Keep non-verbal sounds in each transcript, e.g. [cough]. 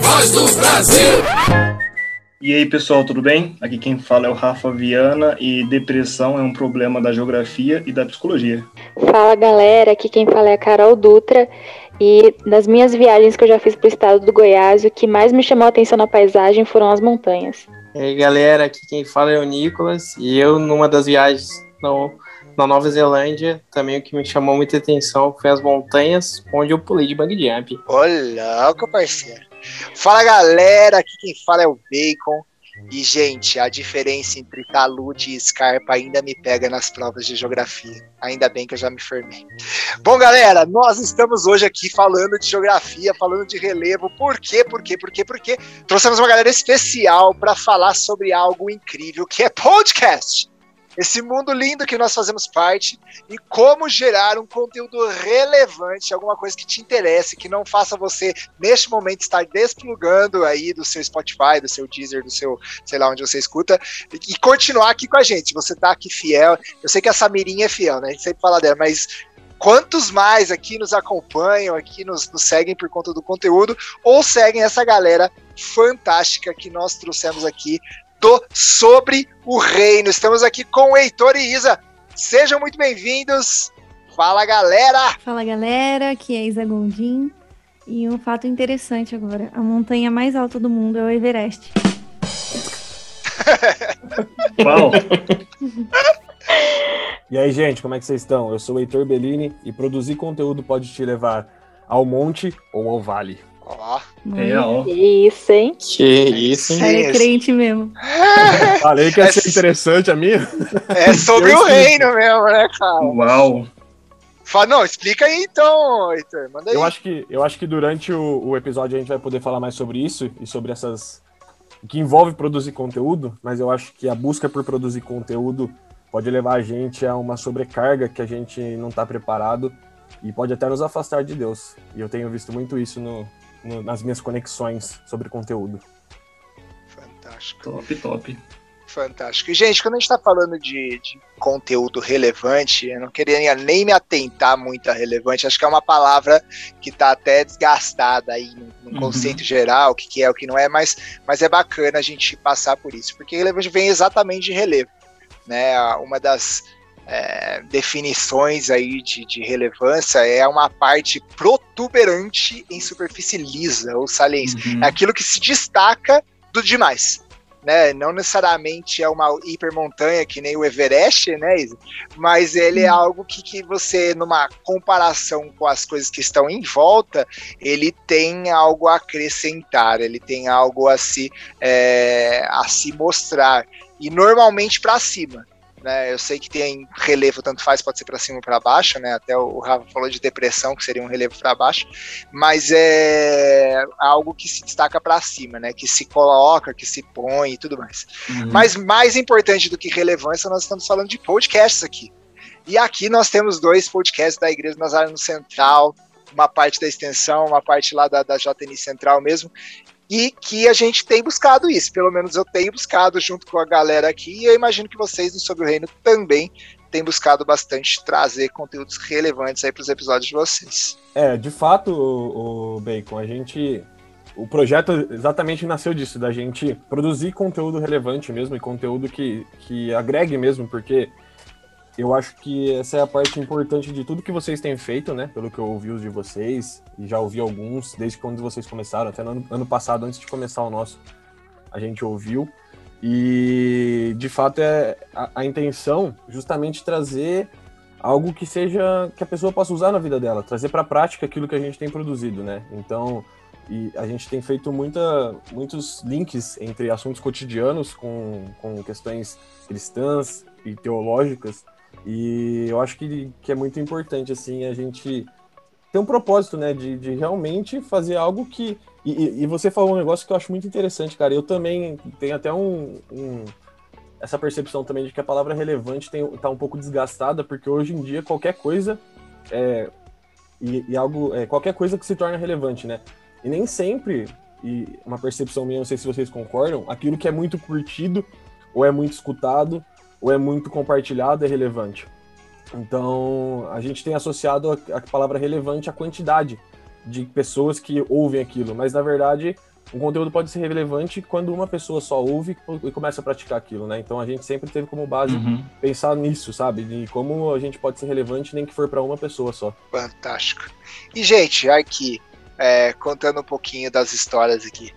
Voz do Brasil. E aí pessoal, tudo bem? Aqui quem fala é o Rafa Viana e depressão é um problema da geografia e da psicologia. Fala galera, aqui quem fala é a Carol Dutra e das minhas viagens que eu já fiz para o estado do Goiás, o que mais me chamou a atenção na paisagem foram as montanhas. E aí galera, aqui quem fala é o Nicolas e eu numa das viagens no, na Nova Zelândia, também o que me chamou muita atenção foi as montanhas onde eu pulei de bang jump. Olha, que parceiro. Fala galera, aqui quem fala é o Bacon. E, gente, a diferença entre talude e scarpa ainda me pega nas provas de geografia. Ainda bem que eu já me formei. Bom, galera, nós estamos hoje aqui falando de geografia, falando de relevo. Por quê? Por quê? Por quê? Por quê? Trouxemos uma galera especial para falar sobre algo incrível que é podcast esse mundo lindo que nós fazemos parte e como gerar um conteúdo relevante, alguma coisa que te interesse, que não faça você, neste momento, estar desplugando aí do seu Spotify, do seu Deezer, do seu, sei lá, onde você escuta, e continuar aqui com a gente. Você tá aqui fiel. Eu sei que a Samirinha é fiel, né? A gente sempre fala dela, mas quantos mais aqui nos acompanham, aqui nos, nos, seguem por conta do conteúdo, ou seguem essa galera fantástica que nós trouxemos aqui do Sobre o Reino. Estamos aqui com o Heitor e Isa. Sejam muito bem-vindos. Fala, galera! Fala, galera. Aqui é Isa Gondim. E um fato interessante agora: a montanha mais alta do mundo é o Everest. [laughs] Uau! e aí, gente, como é que vocês estão? Eu sou o Heitor Bellini e produzir conteúdo pode te levar ao monte ou ao vale. Ó. É, ó. Que isso, hein? Que isso, hein? Cara, é crente mesmo. [laughs] Falei que ia ser interessante a minha. É sobre o reino mesmo, né, cara? Uau! Fala, não, explica aí então, Heitor. Manda aí. Eu acho que, eu acho que durante o, o episódio a gente vai poder falar mais sobre isso e sobre essas. que envolve produzir conteúdo, mas eu acho que a busca por produzir conteúdo pode levar a gente a uma sobrecarga que a gente não está preparado e pode até nos afastar de Deus. E eu tenho visto muito isso no, nas minhas conexões sobre conteúdo. Fantástico. Top, top. Fantástico. E, gente, quando a gente está falando de, de, conteúdo relevante, eu não queria nem me atentar muito a relevante, acho que é uma palavra que está até desgastada aí no, no uhum. conceito geral, o que, que, é, o que não é, mas, mas é bacana a gente passar por isso, porque relevante vem exatamente de relevo. Né? Uma das é, definições aí de, de, relevância é uma parte protuberante em superfície lisa ou saliência. Uhum. É aquilo que se destaca do demais. Né? Não necessariamente é uma hipermontanha que nem o Everest, né? Mas ele é uhum. algo que, que você, numa comparação com as coisas que estão em volta, ele tem algo a acrescentar, ele tem algo a se, é, a se mostrar. E normalmente para cima. Né? Eu sei que tem relevo, tanto faz, pode ser para cima ou para baixo, né? Até o Rafa falou de depressão, que seria um relevo para baixo, mas é algo que se destaca para cima, né? Que se coloca, que se põe e tudo mais. Uhum. Mas mais importante do que relevância, nós estamos falando de podcasts aqui. E aqui nós temos dois podcasts da Igreja Nazareno Central, uma parte da extensão, uma parte lá da, da JNI Central mesmo, e que a gente tem buscado isso. Pelo menos eu tenho buscado junto com a galera aqui, e eu imagino que vocês no Sobre o Reino também têm buscado bastante trazer conteúdos relevantes aí para os episódios de vocês. É, de fato, o, o Bacon, a gente o projeto exatamente nasceu disso, da gente produzir conteúdo relevante mesmo e conteúdo que, que agregue mesmo, porque eu acho que essa é a parte importante de tudo que vocês têm feito, né? Pelo que eu ouvi os de vocês, e já ouvi alguns desde quando vocês começaram, até no ano, ano passado, antes de começar o nosso, a gente ouviu. E de fato é a, a, intenção justamente trazer algo que seja que a pessoa possa usar na vida dela, trazer para a prática aquilo que a gente tem produzido, né? Então, e a gente tem feito muita, muitos links entre assuntos cotidianos com, com questões cristãs e teológicas e eu acho que, que é muito importante, assim, a gente ter um propósito, né, de, de realmente fazer algo que. E, e, você falou um negócio que eu acho muito interessante, cara. Eu também tenho até um, um essa percepção também de que a palavra relevante tem, tá um pouco desgastada, porque hoje em dia qualquer coisa é, e, e, algo é, qualquer coisa que se torna relevante, né? E nem sempre, e uma percepção minha, não sei se vocês concordam, aquilo que é muito curtido ou é muito escutado ou é muito compartilhado, é relevante. Então, a gente tem associado a, a palavra relevante à quantidade de pessoas que ouvem aquilo, mas na verdade um conteúdo pode ser relevante quando uma pessoa só ouve e começa a praticar aquilo, né? Então a gente sempre teve como base Uhum. pensar nisso, sabe? De como a gente pode ser relevante nem que for para uma pessoa só. Fantástico. E, gente, aqui, é, contando um pouquinho das histórias aqui.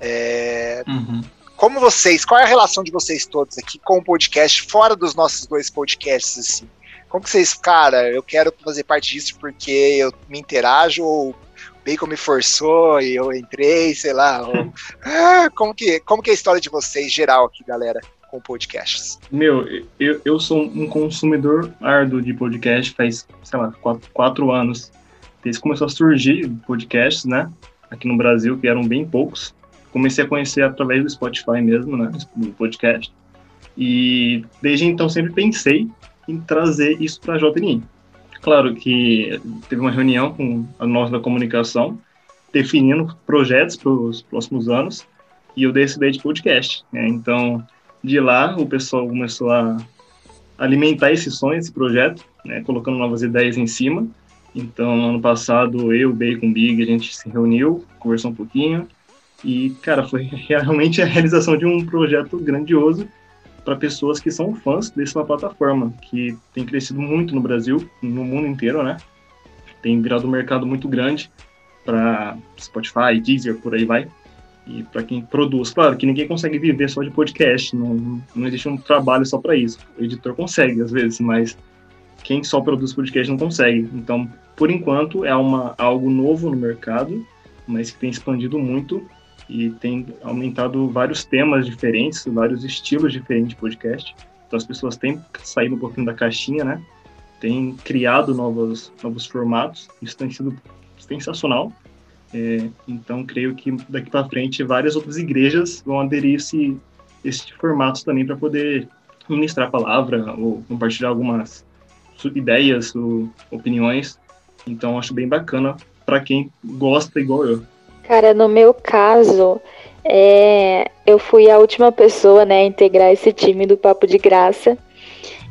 É, Uhum. Como vocês, qual é a relação de vocês todos aqui com o podcast, fora dos nossos dois podcasts, assim? Como que vocês, cara, eu quero fazer parte disso porque eu me interajo, ou o Bacon me forçou e eu entrei, sei lá. ou- [laughs] Ah, como, que, como que é a história de vocês, geral aqui, galera, com podcasts? Meu, eu, eu sou um consumidor árduo de podcast faz, sei lá, quatro, quatro anos. Desde que começou a surgir podcasts, né? Aqui no Brasil, que eram bem poucos. Comecei a conhecer através do Spotify mesmo, né? Do podcast. E desde então sempre pensei em trazer isso para a JNI. Claro que teve uma reunião com a nós da comunicação, definindo projetos para os próximos anos, e eu decidi de podcast. Né? Então, de lá, o pessoal começou a alimentar esse sonho, esse projeto, né? colocando novas ideias em cima. Então, ano passado, eu, Bacon, Big, a gente se reuniu, conversou um pouquinho, e, cara, foi [laughs] realmente a realização de um projeto grandioso para pessoas que são fãs dessa plataforma, que tem crescido muito no Brasil, no mundo inteiro, né? Tem virado um mercado muito grande para Spotify, Deezer, por aí vai. E para quem produz, claro que ninguém consegue viver só de podcast, não, não existe um trabalho só para isso. O editor consegue às vezes, mas quem só produz podcast não consegue. Então, por enquanto, é uma, algo novo no mercado, mas que tem expandido muito e tem aumentado vários temas diferentes, vários estilos diferentes de podcast. Então as pessoas têm saído um pouquinho da caixinha, né? Têm criado novos, novos formatos. Isso tem sido sensacional. É, então creio que daqui para frente várias outras igrejas vão aderir esse, esse formato também para poder ministrar a palavra ou compartilhar algumas ideias ou opiniões. Então acho bem bacana para quem gosta igual eu. Cara, no meu caso, é, eu fui a última pessoa, né, a integrar esse time do Papo de Graça.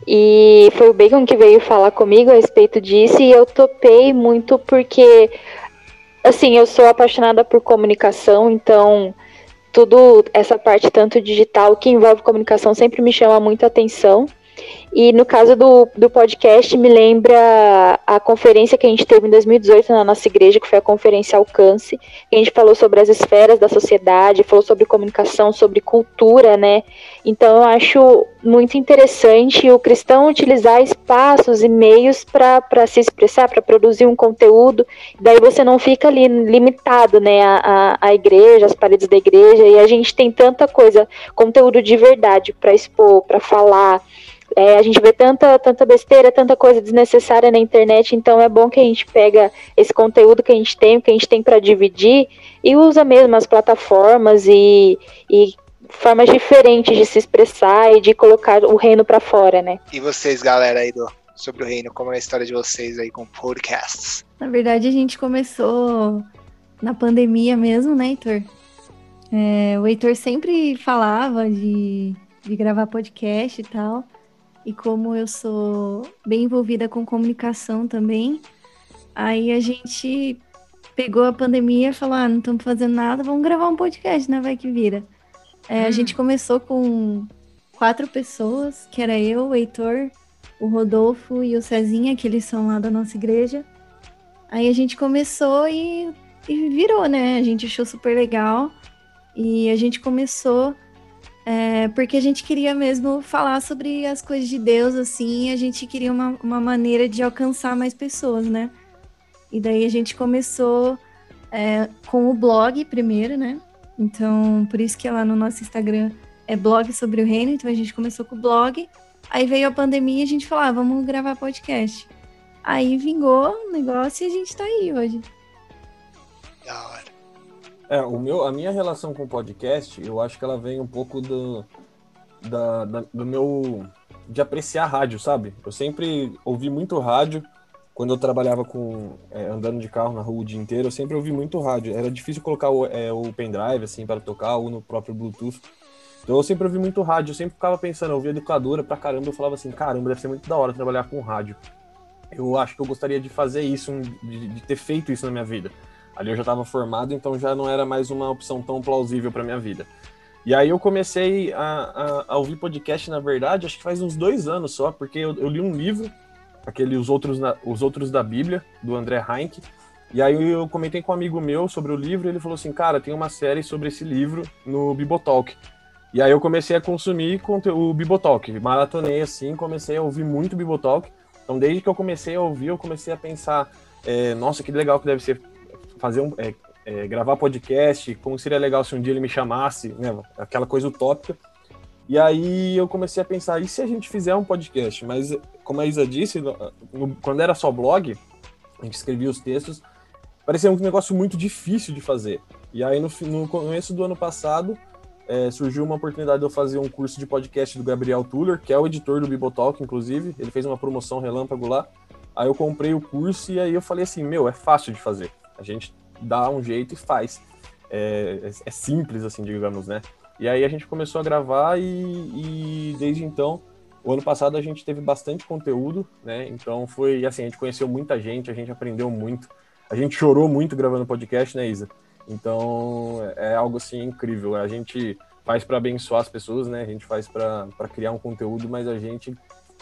E foi o Bacon que veio falar comigo a respeito disso e eu topei muito porque, assim, eu sou apaixonada por comunicação, então tudo essa parte tanto digital que envolve comunicação sempre me chama muito atenção. E no caso do, do podcast, me lembra a conferência que a gente teve em 2018 na nossa igreja, que foi a conferência Alcance, que a gente falou sobre as esferas da sociedade, falou sobre comunicação, sobre cultura, né? Então eu acho muito interessante o cristão utilizar espaços e meios para se expressar, para produzir um conteúdo, daí você não fica ali limitado, né, à, à igreja, às paredes da igreja, e a gente tem tanta coisa, conteúdo de verdade para expor, para falar. É, a gente vê tanta, tanta besteira, tanta coisa desnecessária na internet, então é bom que a gente pega esse conteúdo que a gente tem, que a gente tem para dividir, e usa mesmo as plataformas e, e formas diferentes de se expressar e de colocar o reino para fora, né? E vocês, galera, aí do, sobre o reino, como é a história de vocês aí com podcasts? Na verdade, a gente começou na pandemia mesmo, né, Heitor? É, o Heitor sempre falava de, de gravar podcast e tal. E como eu sou bem envolvida com comunicação também, aí a gente pegou a pandemia e falou: ah, não estamos fazendo nada, vamos gravar um podcast, né? Vai que vira. É, a gente começou com quatro pessoas, que era eu, o Heitor, o Rodolfo e o Cezinha, que eles são lá da nossa igreja. Aí a gente começou e, e virou, né? A gente achou super legal. E a gente começou é, porque a gente queria mesmo falar sobre as coisas de Deus, assim, a gente queria uma, uma maneira de alcançar mais pessoas, né? E daí a gente começou é, com o blog primeiro, né? Então, por isso que lá no nosso Instagram é blog sobre o reino, então a gente começou com o blog. Aí veio a pandemia e a gente falou, ah, vamos gravar podcast. Aí vingou o negócio e a gente tá aí hoje. Da hora. É, o meu, a minha relação com o podcast, eu acho que ela vem um pouco do, da, da- do meu. de apreciar rádio, sabe? Eu sempre ouvi muito rádio. Quando eu trabalhava com. é, andando de carro na rua o dia inteiro, eu sempre ouvi muito rádio. Era difícil colocar o, é, o pendrive, assim, para tocar, ou no próprio Bluetooth. Então eu sempre ouvi muito rádio, eu sempre ficava pensando, eu ouvia educadora pra caramba, eu falava assim, caramba, deve ser muito da hora trabalhar com rádio. Eu acho que eu gostaria de fazer isso, de, de ter feito isso na minha vida. Ali eu já estava formado, então já não era mais uma opção tão plausível para minha vida. E aí eu comecei a, a, a, ouvir podcast, na verdade, acho que faz uns dois anos só, porque eu, eu li um livro, aquele Os Outros, na, Os Outros da Bíblia, do André Heinck, e aí eu comentei com um amigo meu sobre o livro, e ele falou assim, cara, tem uma série sobre esse livro no Bibotalk. E aí eu comecei a consumir o Bibotalk, maratonei assim, comecei a ouvir muito Bibotalk. Então desde que eu comecei a ouvir, eu comecei a pensar, é, nossa, que legal que deve ser fazer um, é, é, gravar podcast, como seria legal se um dia ele me chamasse, né, aquela coisa utópica. E aí eu comecei a pensar, e se a gente fizer um podcast? Mas, como a Isa disse, no, quando era só blog, a gente escrevia os textos, parecia um negócio muito difícil de fazer. E aí no, no começo do ano passado, é, surgiu uma oportunidade de eu fazer um curso de podcast do Gabriel Tuller, que é o editor do Bibotalk, inclusive. Ele fez uma promoção relâmpago lá. Aí eu comprei o curso e aí eu falei assim, meu, é fácil de fazer. A gente dá um jeito e faz. É, é, é simples, assim, digamos, né? E aí a gente começou a gravar e, e, desde então, o ano passado a gente teve bastante conteúdo, né? Então foi assim, a gente conheceu muita gente, a gente aprendeu muito, a gente chorou muito gravando podcast, né, Isa? Então é algo assim incrível. A gente faz para abençoar as pessoas, né? A gente faz para criar um conteúdo, mas a gente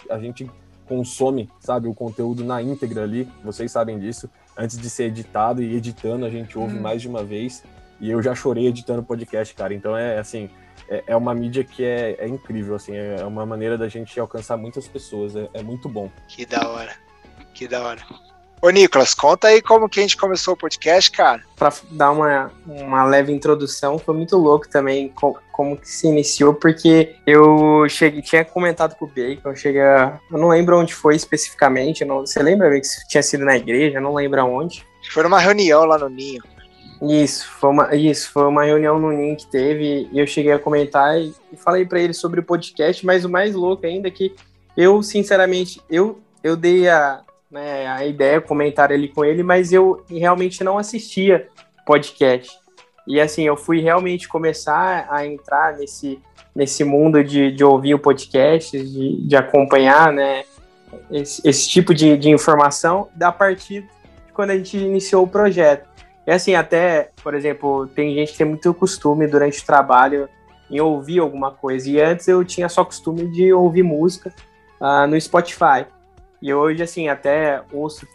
a gente consome, sabe, o conteúdo na íntegra ali. Vocês sabem disso antes de ser editado e editando, a gente ouve hum. mais de uma vez. E eu já chorei editando podcast, cara. Então é assim, é, é uma mídia que é, é, incrível, assim, é uma maneira da gente alcançar muitas pessoas. É, é muito bom. Que da hora. Que da hora. Ô, Nicolas, conta aí como que a gente começou o podcast, cara. Pra dar uma, uma leve introdução, foi muito louco também como, como que se iniciou, porque eu cheguei, tinha comentado com o Bacon, eu cheguei a, Eu não lembro onde foi especificamente, não, você lembra que tinha sido na igreja, não lembro aonde. Foi numa reunião lá no Ninho. Isso, foi uma, isso, foi uma reunião no Ninho que teve, e eu cheguei a comentar e, e falei para ele sobre o podcast, mas o mais louco ainda é que eu, sinceramente, eu, eu dei a, né, a ideia, comentar ali com ele, mas eu realmente não assistia podcast. E assim, eu fui realmente começar a entrar nesse, nesse mundo de, de ouvir o podcast, de, de acompanhar né, esse, esse tipo de, de informação a partir de quando a gente iniciou o projeto. E assim, até, por exemplo, tem gente que tem muito costume durante o trabalho em ouvir alguma coisa. E antes eu tinha só costume de ouvir música uh, no Spotify. E hoje, assim, até ouço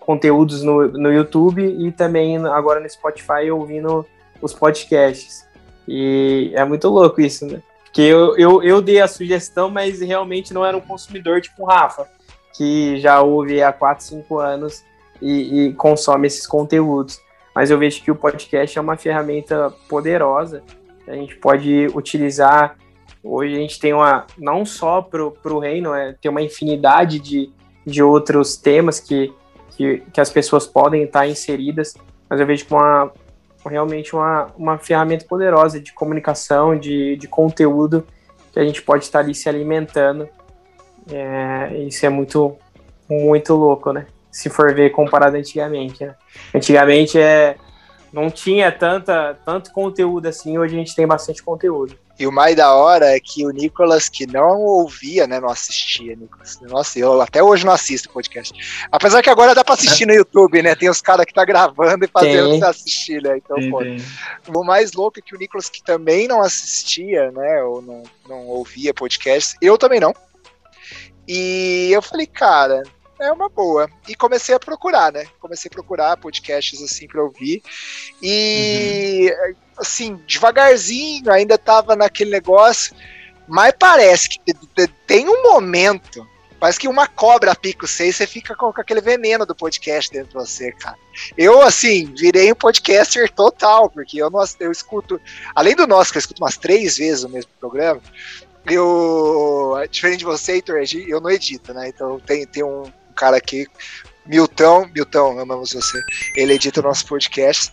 conteúdos no, no YouTube e também agora no Spotify ouvindo os podcasts. E é muito louco isso, né? Porque eu, eu, eu dei a sugestão, mas realmente não era um consumidor tipo o Rafa, que já ouve há 4, 5 anos e, e consome esses conteúdos. Mas eu vejo que o podcast é uma ferramenta poderosa. A gente pode utilizar Hoje a gente tem uma, não só para o reino, é, tem uma infinidade de, de outros temas que, que, que as pessoas podem estar inseridas, mas eu vejo como uma, realmente uma, uma ferramenta poderosa de comunicação, de, de conteúdo que a gente pode estar ali se alimentando. É, isso é muito, muito louco, né? Se for ver comparado antigamente. Né? Antigamente é, não tinha tanta, tanto conteúdo assim, hoje a gente tem bastante conteúdo. E o mais da hora é que o Nicolas, que não ouvia, né, não assistia, Nicolas. Nossa, eu até hoje não assisto podcast. Apesar que agora dá pra assistir no YouTube, né? Tem os caras que tá gravando e fazendo pra você assistir, né? Então, pô. O mais louco é que o Nicolas, que também não assistia, né, ou não, não ouvia podcast, eu também não. E eu falei, cara, é uma boa. E comecei a procurar, né? Comecei a procurar podcasts assim para ouvir. E uhum. assim, devagarzinho, ainda tava naquele negócio, mas parece que tem um momento Parece que uma cobra pica o seis, você fica com, com, aquele veneno do podcast dentro de você, cara. Eu, assim, virei um podcaster total, porque eu, não, eu escuto, além do nosso, que eu escuto umas três vezes o mesmo programa, eu, diferente de você, Heitor, eu não edito, né? Então tem, tem um, cara aqui, Milton, Milton, amamos você. Ele edita o nosso podcast,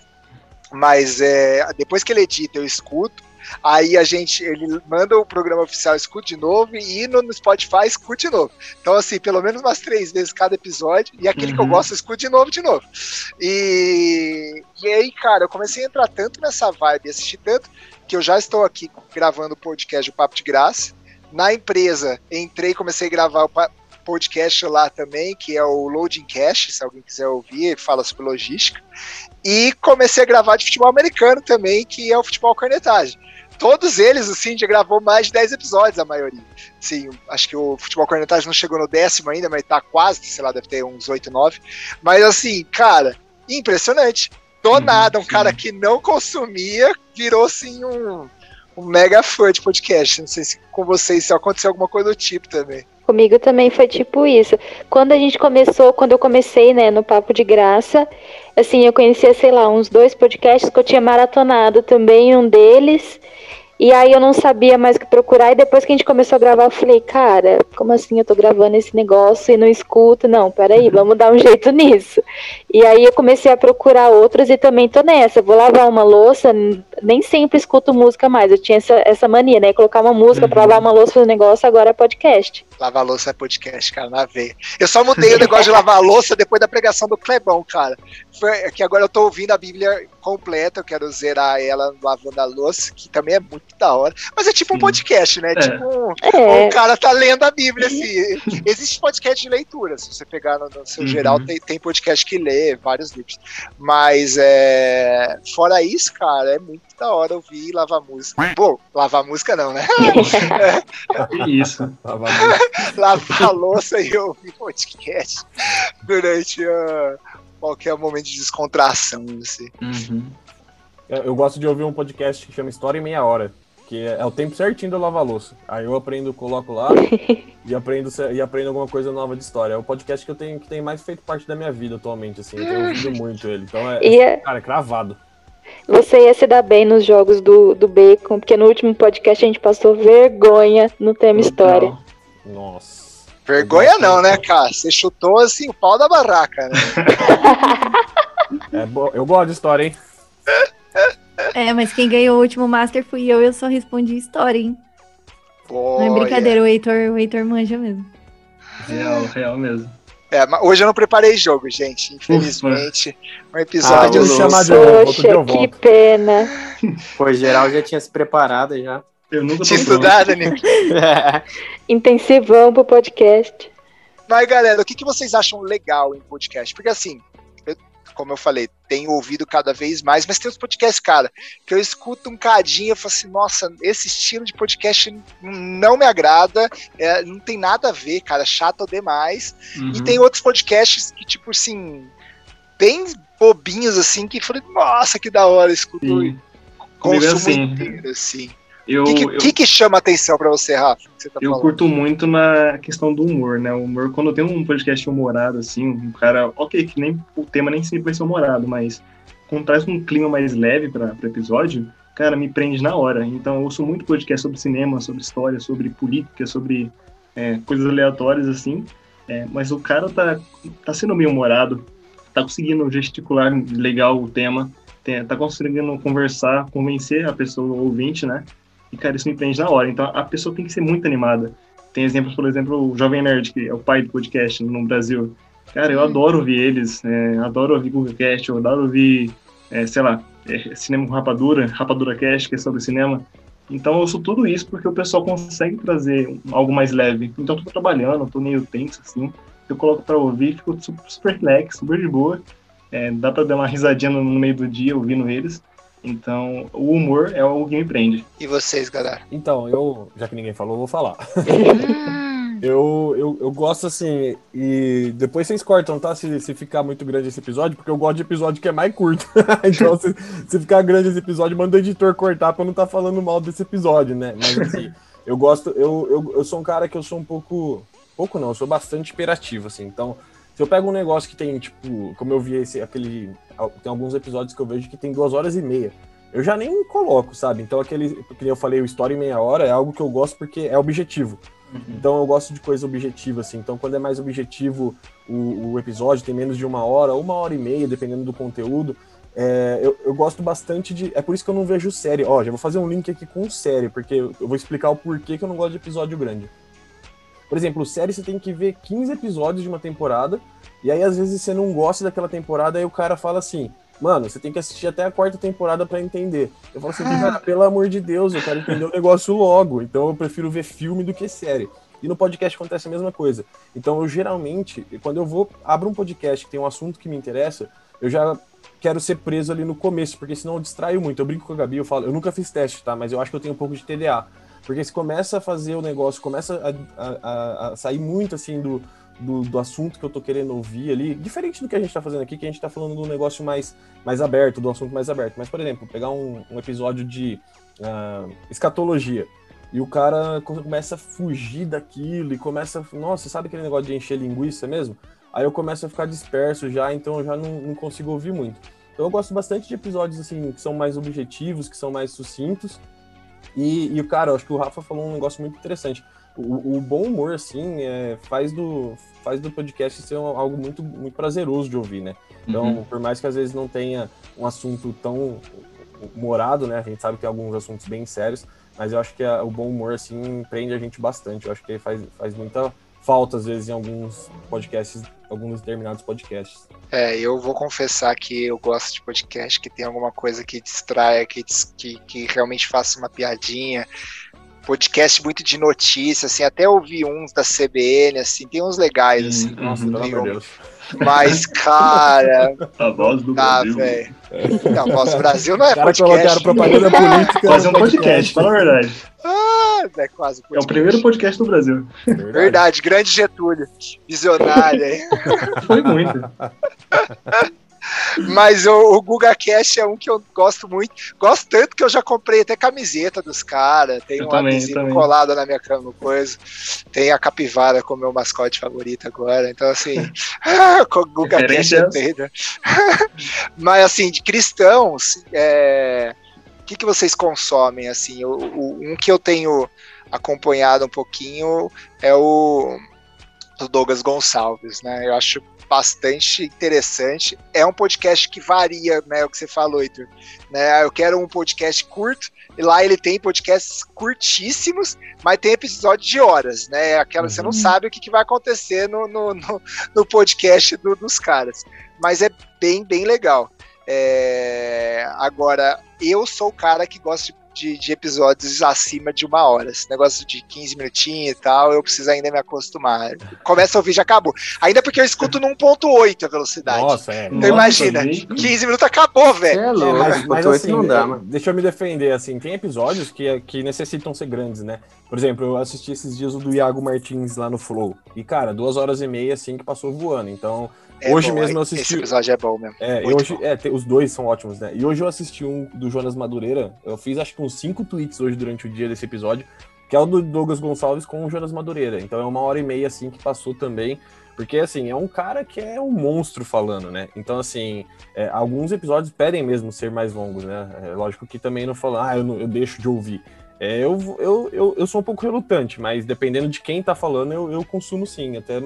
mas é, depois que ele edita, eu escuto. Aí a gente, ele manda o programa oficial, escute de novo, e no, no Spotify, escute de novo. Então, assim, pelo menos umas três vezes cada episódio, e aquele uhum. que eu uhum. gosto, escute de novo, de novo. E, e aí, cara, eu comecei a entrar tanto nessa vibe, assistir tanto, que eu já estou aqui gravando o podcast do Papo de Graça. Na empresa, entrei e comecei a gravar o podcast lá também, que é o Loading Cash, se alguém quiser ouvir, fala sobre logística. E comecei a gravar de futebol americano também, que é o futebol cornetagem. Todos eles, o Cindy gravou mais de 10 episódios, a maioria. Sim, acho que o futebol cornetagem não chegou no décimo ainda, mas tá quase, sei lá, deve ter uns 8, 9. Mas assim, cara, impressionante. Do Uhum, nada, um sim. cara que não consumia virou assim um, um mega fã de podcast. Não sei se com vocês se aconteceu alguma coisa do tipo também. Comigo também foi tipo isso. Quando a gente começou, quando eu comecei, né, no Papo de Graça, assim, eu conhecia, sei lá, uns dois podcasts que eu tinha maratonado também, um deles. E aí eu não sabia mais o que procurar. E depois que a gente começou a gravar, eu falei, cara, como assim eu tô gravando esse negócio e não escuto? Não, peraí, vamos dar um jeito [laughs] nisso. E aí eu comecei a procurar outros e também tô nessa. Vou lavar uma louça, nem sempre escuto música mais. Eu tinha essa, essa mania, né? Colocar uma música pra Uhum. lavar uma louça, fazer um negócio, agora é podcast. Lavar louça é podcast, cara, na veia. Eu só mudei o negócio de lavar louça depois da pregação do Clebão, cara. Foi é que agora eu tô ouvindo a Bíblia completa, eu quero zerar ela lavando a louça, que também é muito da hora. Mas é tipo um podcast, né? É. Tipo um, É, o cara tá lendo a Bíblia, assim. Existe podcast de leitura, se você pegar no, no seu Uhum. geral, tem, tem podcast que lê vários livros. Mas é. Fora isso, cara, é muito da hora ouvir lavar música. Pô, lavar música não, né? [laughs] Isso. [laughs] Lavar a louça e ouvir podcast durante ah, qualquer momento de descontração, assim. Uhum. Eu eu gosto de ouvir um podcast que chama História em Meia Hora, que é, é o tempo certinho de eu lavar a louça. Aí eu aprendo, coloco lá [laughs] e aprendo, e aprendo alguma coisa nova de história. É o podcast que eu tenho que tem mais feito parte da minha vida atualmente, assim. Eu tenho ouvido muito ele. Então é, E é- cara, é cravado. Você ia se dar bem nos jogos do, do Bacon, porque no último podcast a gente passou vergonha no tema história. Nossa. Vergonha não, né, cara? Você chutou assim o pau da barraca, né? [laughs] É bo... Eu gosto de história, hein? É, mas quem ganhou o último Master fui eu, eu só respondi história, hein? Não é brincadeira, o Heitor, o Heitor manja mesmo. Real, real mesmo. É, mas hoje eu não preparei jogo, gente. Infelizmente, um Ah, episódio. outro dia Poxa, que pena. [laughs] Pô, geral já tinha se preparado já. Eu nunca Tinha estudado, né? [laughs] Intensivão pro podcast. Mas, galera, o que, que vocês acham legal em podcast? Porque, assim, eu- como eu falei, tenho ouvido cada vez mais, mas tem uns podcasts, cara, que eu escuto um cadinho e falo assim, nossa, esse estilo de podcast não me agrada, é, não tem nada a ver, cara, chato demais. Uhum. E tem outros podcasts que, tipo assim, bem bobinhos, assim, que eu falei, nossa, que da hora, escuto Sim. Comigo é consumo assim. inteiro, assim. O que, que, que que chama atenção pra você, Rafa? Você tá eu falando? curto muito na questão do humor, né? O humor, quando tem um podcast humorado, assim, um cara, ok, que nem o tema nem sempre vai ser humorado, mas quando traz um clima mais leve para o episódio, cara, me prende na hora. Então eu ouço muito podcast sobre cinema, sobre história, sobre política, sobre é, coisas aleatórias, assim. É, mas o cara tá, tá sendo meio humorado, tá conseguindo gesticular legal o tema, tem- tá conseguindo conversar, convencer a pessoa, o ouvinte, né? E, cara, isso me prende na hora. Então, a pessoa tem que ser muito animada. Tem exemplos, por exemplo, o Jovem Nerd, que é o pai do podcast no Brasil. Cara, eu adoro ouvir eles, é, adoro ouvir Google Cast, eu adoro ouvir, é, sei lá, é, Cinema com Rapadura, Rapadura Cast, que é sobre cinema. Então, eu ouço tudo isso porque o pessoal consegue trazer algo mais leve. Então, eu tô trabalhando, eu tô meio tenso, assim. Eu coloco pra ouvir, fico super, super relax, super de boa. É, dá pra dar uma risadinha no, no meio do dia ouvindo eles. Então, o humor é o que me prende. E vocês, galera? Então, eu, já que ninguém falou, eu vou falar. [laughs] Eu, eu, eu gosto assim, e depois vocês cortam, tá? Se, se ficar muito grande esse episódio, porque eu gosto de episódio que é mais curto. [laughs] então, se, se ficar grande esse episódio, manda o editor cortar pra eu não estar falando mal desse episódio, né? Mas assim, eu gosto, eu, eu, eu sou um cara que eu sou um pouco. Pouco não, eu sou bastante hiperativo, assim. Então, se eu pego um negócio que tem, tipo, como eu vi esse, aquele. Tem alguns episódios que eu vejo que tem duas horas e meia. Eu já nem coloco, sabe? Então, aquele que eu falei, o Story em meia hora é algo que eu gosto porque é objetivo. Então eu gosto de coisa objetiva, assim. Então, quando é mais objetivo o, o episódio, tem menos de uma hora, uma hora e meia, dependendo do conteúdo. é, eu, eu gosto bastante de. É por isso que eu não vejo série. Ó, já vou fazer um link aqui com série, porque eu vou explicar o porquê que eu não gosto de episódio grande. Por exemplo, série você tem que ver 15 episódios de uma temporada, e aí às vezes você não gosta daquela temporada, aí o cara fala assim: mano, você tem que assistir até a quarta temporada para entender. Eu falo assim, cara, [laughs] pelo amor de Deus, eu quero entender o negócio logo. Então eu prefiro ver filme do que série. E no podcast acontece a mesma coisa. Então eu geralmente, quando eu vou abro um podcast que tem um assunto que me interessa, eu já quero ser preso ali no começo, porque senão eu distraio muito. Eu brinco com a Gabi, eu falo, eu nunca fiz teste, tá? Mas eu acho que eu tenho um pouco de TDA. Porque se começa a fazer o negócio, começa a, a, a sair muito assim do, do, do, assunto que eu tô querendo ouvir ali, diferente do que a gente tá fazendo aqui, que a gente tá falando um negócio mais, mais aberto, do assunto mais aberto. Mas, por exemplo, pegar um, um episódio de uh, escatologia. E o cara começa a fugir daquilo e começa. Nossa, sabe aquele negócio de encher linguiça mesmo? Aí eu começo a ficar disperso já, então eu já não, não consigo ouvir muito. Então eu gosto bastante de episódios assim que são mais objetivos, que são mais sucintos. E, e cara, eu acho que o Rafa falou um negócio muito interessante. O, o bom humor, assim, é, faz, do, faz do podcast ser algo muito, muito prazeroso de ouvir, né? Então, uhum. por mais que às vezes não tenha um assunto tão humorado, né? A gente sabe que tem alguns assuntos bem sérios, mas eu acho que a, o bom humor, assim, prende a gente bastante. Eu acho que faz, faz muita falta, às vezes, em alguns podcasts, alguns determinados podcasts. É, eu vou confessar que eu gosto de podcast que tem alguma coisa que distraia, que, que, que realmente faça uma piadinha. Podcast muito de notícias, assim, até ouvi uns da CBN, assim, tem uns legais, assim. Nossa, pelo amor de Deus. Mas, cara. A voz do tá, Brasil. velho. Não, a voz do Brasil não é cara podcast. colocaram propaganda [laughs] política. Quase um podcast, fala a verdade. Ah, é quase podcast. É o primeiro podcast do Brasil. Verdade, verdade grande Getúlio. Visionário, hein? Foi muito. [laughs] Mas o, o Guga Cash é um que eu gosto muito. Gosto tanto que eu já comprei até camiseta dos caras. Tem eu um adesivo colado na minha cama, coisa. Tem a capivara como meu mascote favorito agora. Então, assim, [laughs] o Guga Cash é doido. [laughs] Mas, assim, de cristãos, é... o que, que vocês consomem? Assim, o, o, um que eu tenho acompanhado um pouquinho é o Douglas Gonçalves, né? Eu acho bastante interessante. É um podcast que varia, né? O que você falou, Heitor. Né, eu quero um podcast curto, e lá ele tem podcasts curtíssimos, mas tem episódios de horas, né? Aquela, uhum. Você não uhum. sabe o que, que vai acontecer no, no, no, no podcast do, dos caras. Mas é bem, bem legal. É... Agora, eu sou o cara que gosta de de, de, episódios acima de uma hora. Esse negócio de 15 minutinhos e tal, eu preciso ainda me acostumar. Começa a ouvir, já acabou. Ainda porque eu escuto no 1.8 a velocidade. Nossa, é. Então Nossa, imagina, gente. 15 minutos acabou, velho. É louco, mas, mas assim, não dá, mano. Deixa eu me defender, assim, tem episódios que, que necessitam ser grandes, né? Por exemplo, eu assisti esses dias o do Iago Martins lá no Flow. E, cara, duas horas e meia, assim, que passou voando. Então, é hoje bom, mesmo eu assisti. Esse episódio é bom mesmo. É, hoje, bom. é os dois são ótimos, né? E hoje eu assisti um do Jonas Madureira. Eu fiz acho que uns cinco tweets hoje durante o dia desse episódio, que é o do Douglas Gonçalves com o Jonas Madureira. Então é uma hora e meia assim que passou também. Porque, assim, é um cara que é um monstro falando, né? Então, assim, é, alguns episódios pedem mesmo ser mais longos, né? É lógico que também não falar, ah, eu, não, eu deixo de ouvir. É, eu, eu, eu, eu sou um pouco relutante, mas dependendo de quem tá falando, eu, eu consumo sim, até,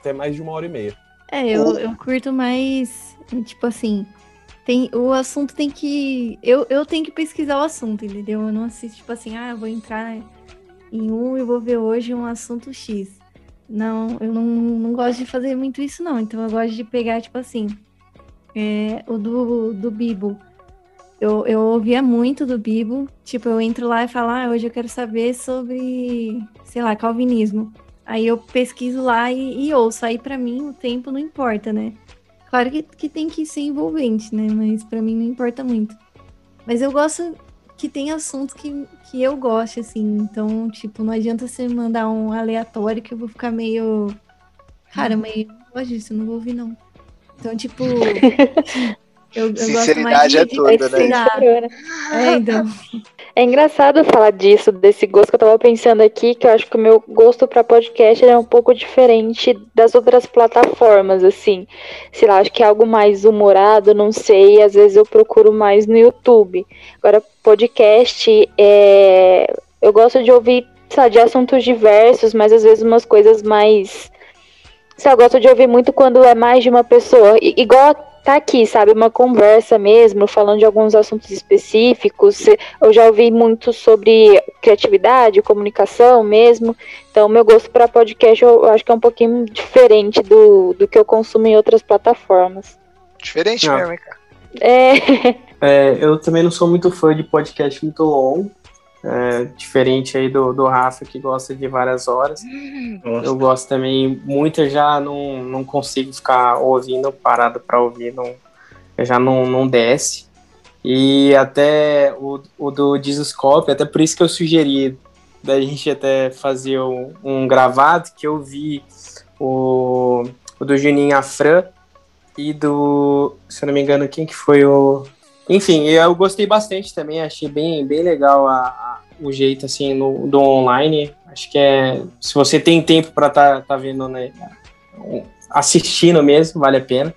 até mais de uma hora e meia. É, eu, eu curto mais, tipo assim, tem, o assunto tem que. Eu, eu tenho que pesquisar o assunto, entendeu? Eu não assisto, tipo assim, ah, eu vou entrar em um e vou ver hoje um assunto X. Não, eu não, não gosto de fazer muito isso, não. Então eu gosto de pegar, tipo assim, é, o do, do Bibo. Eu, eu ouvia muito do Bibo. Tipo, eu entro lá e falo, ah, hoje eu quero saber sobre, sei lá, calvinismo. Aí eu pesquiso lá e, e ouço. Aí para mim o tempo não importa, né? Claro que, que tem que ser envolvente, né? Mas para mim não importa muito. Mas eu gosto que tem assuntos que, que eu gosto, assim. Então, tipo, não adianta você mandar um aleatório que eu vou ficar meio. Cara, meio. Não gosto disso, não vou ouvir, não. Então, tipo. [laughs] Eu, eu Sinceridade é tudo, né? É, então. [laughs] É engraçado falar disso, desse gosto que eu tava pensando aqui, que eu acho que o meu gosto para podcast é um pouco diferente das outras plataformas, assim. Sei lá, acho que é algo mais humorado, não sei, às vezes eu procuro mais no YouTube. Agora, podcast, é... eu gosto de ouvir, sei lá, de assuntos diversos, mas às vezes umas coisas mais. Sei lá, eu gosto de ouvir muito quando é mais de uma pessoa. I igual tá aqui, sabe, uma conversa mesmo, falando de alguns assuntos específicos. Eu já ouvi muito sobre criatividade, comunicação mesmo. Então, meu gosto para podcast eu acho que é um pouquinho diferente do, do que eu consumo em outras plataformas. Diferente Não. mesmo, hein, cara? É. [laughs] É, eu também não sou muito fã de podcast muito longo. É, diferente aí do, do Rafa, que gosta de várias horas. Nossa. Eu gosto também, muito eu já não, não consigo ficar ouvindo, parado para ouvir, não, eu já não, não desce. E até o, o do Discoscope, até por isso que eu sugeri da gente até fazer um, um gravado, que eu vi o, o do Juninho Afran e do, se eu não me engano, quem que foi o... Enfim, eu gostei bastante também, achei bem, bem legal a- o jeito, assim, no, do online. Acho que é, se você tem tempo para tá, tá vendo, né, assistindo mesmo, vale a pena.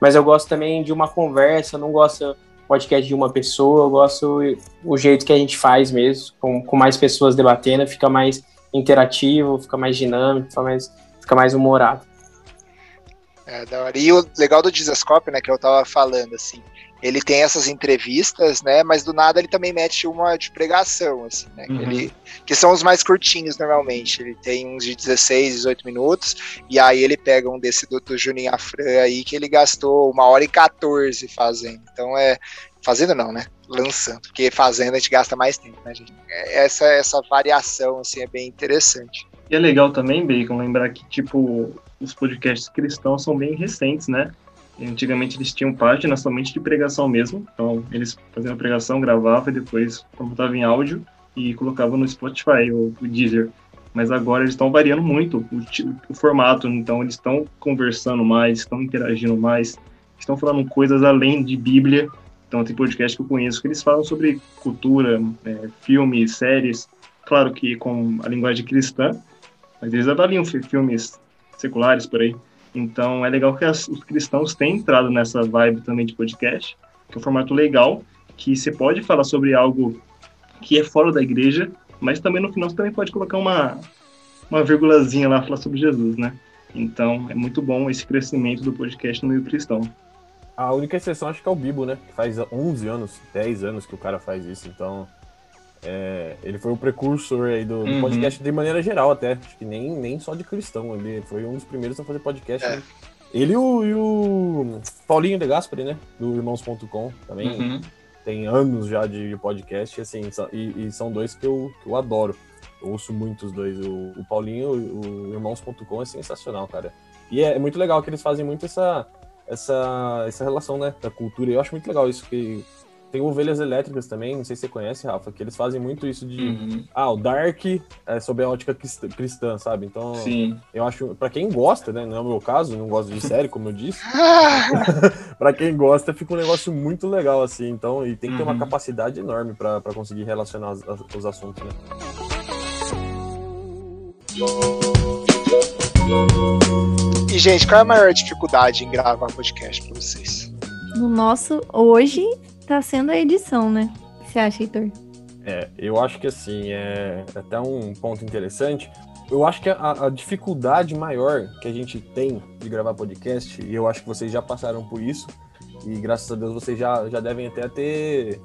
Mas eu gosto também de uma conversa, não gosto podcast de uma pessoa, eu gosto o jeito que a gente faz mesmo, com, com mais pessoas debatendo, fica mais interativo, fica mais dinâmico, fica mais, fica mais humorado. É, da hora. E o legal do Disascope, né, que eu tava falando, assim, ele tem essas entrevistas, né, mas do nada ele também mete uma de pregação, assim, né, que, Uhum. ele- que são os mais curtinhos normalmente, ele tem uns de 16, 18 minutos, e aí ele pega um desse do, do Juninho Afran aí, que ele gastou uma hora e 14 fazendo, então é, fazendo não, né, lançando, porque fazendo a gente gasta mais tempo, né, gente, É, essa, essa variação, assim, é bem interessante. E é legal também, Bacon, lembrar que, tipo, os podcasts cristãos são bem recentes, né? Antigamente eles tinham página somente de pregação mesmo. Então, eles faziam a pregação, gravavam e depois botava em áudio e colocava no Spotify ou o Deezer. Mas agora eles estão variando muito o, o formato, então eles estão conversando mais, estão interagindo mais, estão falando coisas além de Bíblia. Então, tem podcast que eu conheço que eles falam sobre cultura, é, filmes, séries, claro que com a linguagem cristã, mas eles avaliam fi- filmes seculares por aí. Então é legal que as- os cristãos têm entrado nessa vibe também de podcast, que é um formato legal, que você pode falar sobre algo que é fora da igreja, mas também no final você também pode colocar uma, uma vírgulazinha lá, falar sobre Jesus, né? Então é muito bom esse crescimento do podcast no meio cristão. A única exceção acho que é o Bibo, né? Que faz 11 anos, 10 anos que o cara faz isso. Então, é, ele foi o precursor aí do, do Uhum. podcast de maneira geral até. Acho que nem, nem só de cristão. Ele foi um dos primeiros a fazer podcast. É. né? Ele e o, e o Paulinho de Gaspari, né? Do Irmãos.com também. Tem anos já de podcast, assim, e, e são dois que eu, que eu adoro. Eu ouço muito os dois. O, o Paulinho, o, o Irmãos.com é sensacional, cara. E é muito legal que eles fazem muito essa, essa, essa relação, né, da cultura. E eu acho muito legal isso, que tem ovelhas elétricas também, não sei se você conhece, Rafa, que eles fazem muito isso de, Uhum. ah, o Dark é sob a ótica cristã, sabe? Então, Sim. eu acho, pra quem gosta, né, não é o meu caso, não gosto de série, como eu disse, [laughs] [laughs] pra quem gosta, fica um negócio muito legal, assim, então, e tem que ter uma Uhum. capacidade enorme pra pra conseguir relacionar os, os assuntos, né? E, gente, qual é a maior dificuldade em gravar podcast pra vocês? No nosso, hoje, tá sendo a edição, né? O que você acha, Heitor? É, eu acho que assim, é até um ponto interessante. Eu acho que a, a dificuldade maior que a gente tem de gravar podcast, e eu acho que vocês já passaram por isso, e graças a Deus vocês já, já devem até ter,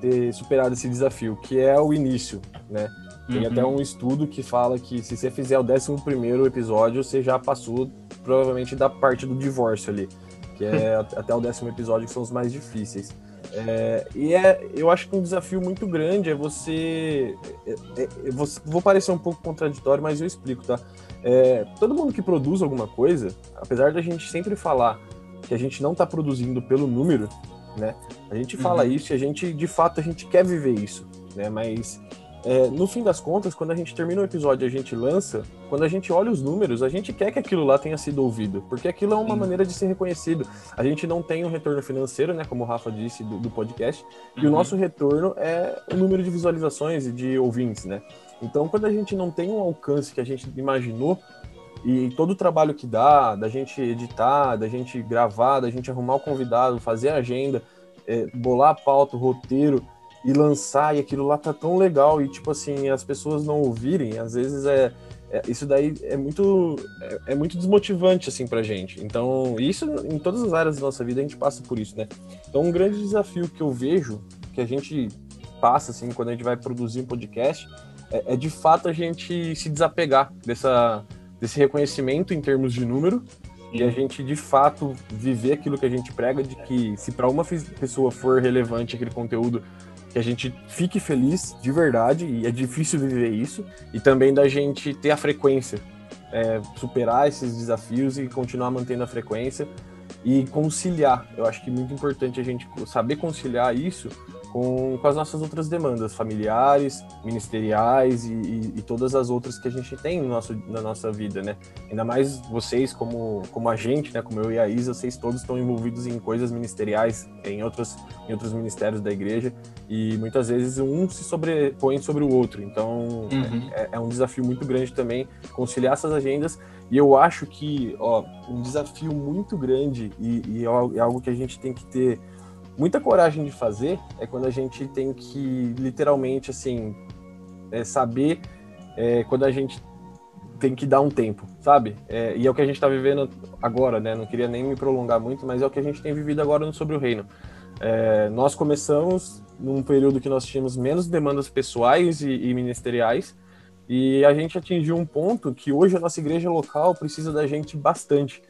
ter superado esse desafio, que é o início, né? Tem Uhum. até um estudo que fala que se você fizer o 11 episódio, você já passou provavelmente da parte do divórcio ali, que é [laughs] até o décimo episódio que são os mais difíceis. É, e é, eu acho que um desafio muito grande é você. é- é- é- vou, vou parecer um pouco contraditório, mas eu explico, tá? É, todo mundo que produz alguma coisa, apesar da gente sempre falar que a gente não está produzindo pelo número, né? A gente fala Uhum. isso e a gente, de fato, a gente quer viver isso, né? Mas é, no fim das contas, quando a gente termina um episódio e a gente lança, quando a gente olha os números, a gente quer que aquilo lá tenha sido ouvido, porque aquilo é uma Sim. maneira de ser reconhecido. A gente não tem um retorno financeiro, né, como o Rafa disse do, do podcast, e o Uhum. nosso retorno é o número de visualizações e de ouvintes, né? Então, quando a gente não tem um alcance que a gente imaginou, e todo o trabalho que dá, da gente editar, da gente gravar, da gente arrumar o convidado, fazer a agenda, é, bolar a pauta, o roteiro e lançar, e aquilo lá tá tão legal, e tipo assim, as pessoas não ouvirem, às vezes é. é- isso daí é muito, é, é muito desmotivante, assim, pra gente. Então, isso em todas as áreas da nossa vida a gente passa por isso, né? Então, um grande desafio que eu vejo, que a gente passa, assim, quando a gente vai produzir um podcast, é, é de fato a gente se desapegar dessa, desse reconhecimento em termos de número e a gente de fato viver aquilo que a gente prega de que se para uma pessoa for relevante aquele conteúdo que a gente fique feliz de verdade e é difícil viver isso e também da gente ter a frequência é, superar esses desafios e continuar mantendo a frequência e conciliar. Eu acho que é muito importante a gente saber conciliar isso com, com as nossas outras demandas familiares, ministeriais e, e, e, todas as outras que a gente tem no nosso, na nossa vida, né? Ainda mais vocês como, como a gente, né? Como eu e a Isa, vocês todos estão envolvidos em coisas ministeriais, em outros, em outros ministérios da igreja e muitas vezes um se sobrepõe sobre o outro. Então uhum. é, é um desafio muito grande também conciliar essas agendas e eu acho que, ó, um desafio muito grande e, e é algo que a gente tem que ter muita coragem de fazer é quando a gente tem que literalmente assim é, saber é, quando a gente tem que dar um tempo, sabe? É, e é o que a gente está vivendo agora, né? Não queria nem me prolongar muito, mas é o que a gente tem vivido agora no Sobre o Reino. É, nós começamos num período que nós tínhamos menos demandas pessoais e, e ministeriais, e a gente atingiu um ponto que hoje a nossa igreja local precisa da gente bastante.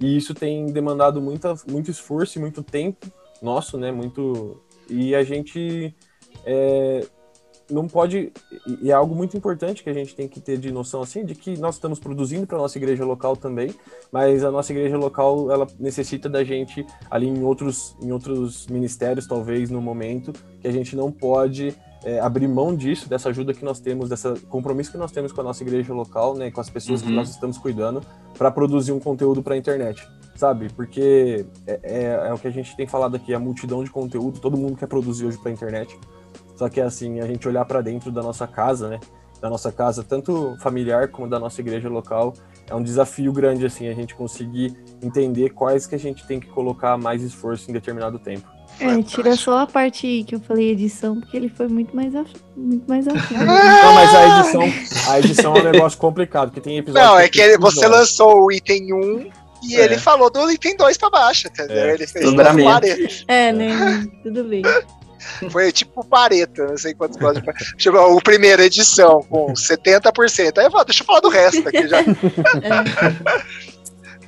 E isso tem demandado muita, muito esforço e muito tempo nosso, né? Muito. E a gente é, não pode. E é algo muito importante que a gente tem que ter de noção assim, de que nós estamos produzindo para nossa igreja local também, mas a nossa igreja local ela necessita da gente ali em outros, em outros ministérios, talvez no momento, que a gente não pode é, abrir mão disso, dessa ajuda que nós temos, desse compromisso que nós temos com a nossa igreja local, né, com as pessoas uhum. que nós estamos cuidando, para produzir um conteúdo para a internet sabe? Porque é, é, é, o que a gente tem falado aqui, a multidão de conteúdo, todo mundo quer produzir hoje para a internet. Só que é assim, a gente olhar para dentro da nossa casa, né? Da nossa casa, tanto familiar como da nossa igreja local, é um desafio grande assim, a gente conseguir entender quais que a gente tem que colocar mais esforço em determinado tempo. É, tira só a parte que eu falei edição, porque ele foi muito mais a, muito mais a [laughs] Não, mas a edição, a edição é um negócio complicado, porque tem episódios. Não, é que ele, você lançou o item 1 e é. ele falou do item 2 pra baixo, entendeu? É. Ele fez um pareta. É, né? Tudo bem. [laughs] Foi tipo pareta, não sei quantos gosto Tipo, o primeira edição com 70%. Aí eu falo, deixa eu falar do resto aqui já. [laughs]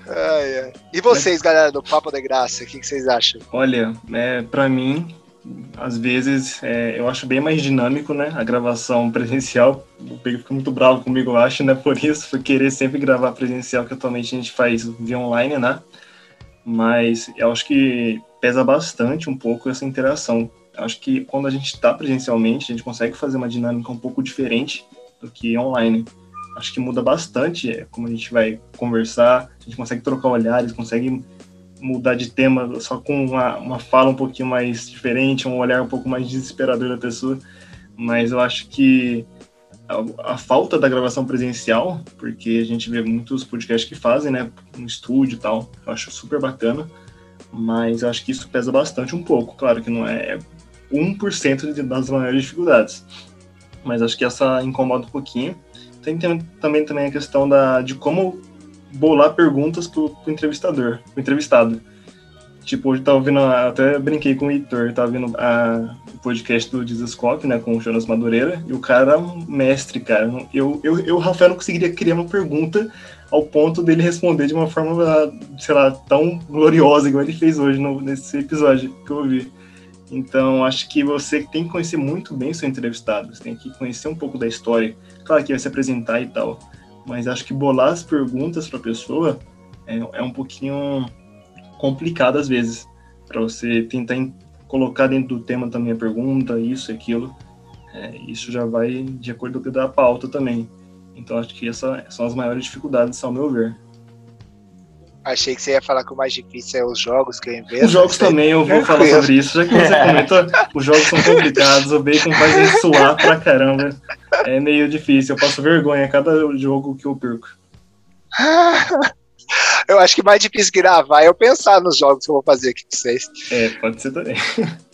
É. Ai, ai. E vocês, galera do Papo da Graça, o que, que, vocês acham? Olha, é, para mim, às vezes é, eu acho bem mais dinâmico, né? A gravação presencial. O Pedro fica muito bravo comigo, eu acho, né? Por isso, por querer sempre gravar presencial, que atualmente a gente faz via online, né? Mas eu acho que pesa bastante um pouco essa interação. Eu acho que quando a gente está presencialmente, a gente consegue fazer uma dinâmica um pouco diferente do que online. Acho que muda bastante é, como a gente vai conversar, a gente consegue trocar olhares, consegue mudar de tema só com uma, uma fala um pouquinho mais diferente, um olhar um pouco mais desesperador da pessoa. Mas eu acho que a, a, falta da gravação presencial, porque a gente vê muitos podcasts que fazem, né, no estúdio e tal, eu acho super bacana, mas eu acho que isso pesa bastante um pouco. Claro que não é 1% das maiores dificuldades, mas acho que essa incomoda um pouquinho. Tem, também, também a questão da, de como bolar perguntas pro, pro entrevistador, pro entrevistado. Tipo, hoje tava ouvindo, até brinquei com o Heitor, tava vendo a, o podcast do Dizascope, né, com o Jonas Madureira, e o cara é um mestre, cara. Eu, eu, eu, Rafael, não conseguiria criar uma pergunta ao ponto dele responder de uma forma, sei lá, tão gloriosa igual ele fez hoje no, nesse episódio que eu ouvi. Então, acho que você tem que conhecer muito bem seu entrevistado, você tem que conhecer um pouco da história. Claro que vai se apresentar e tal, mas acho que bolar as perguntas para a pessoa é, é, um pouquinho complicado às vezes, para você tentar colocar dentro do tema também a pergunta, isso e aquilo. É, isso já vai de acordo com a pauta também. Então acho que essas são as maiores dificuldades, ao meu ver. Achei que você ia falar que o mais difícil é os jogos que eu invento. Os jogos também eu vou falar sobre isso, já que você [laughs] comentou, os jogos são complicados, o Bacon faz gente suar pra caramba. É meio difícil, eu passo vergonha a cada jogo que eu perco. [laughs] eu acho que mais difícil gravar é eu pensar nos jogos que eu vou fazer aqui com vocês. É, pode ser também. [laughs]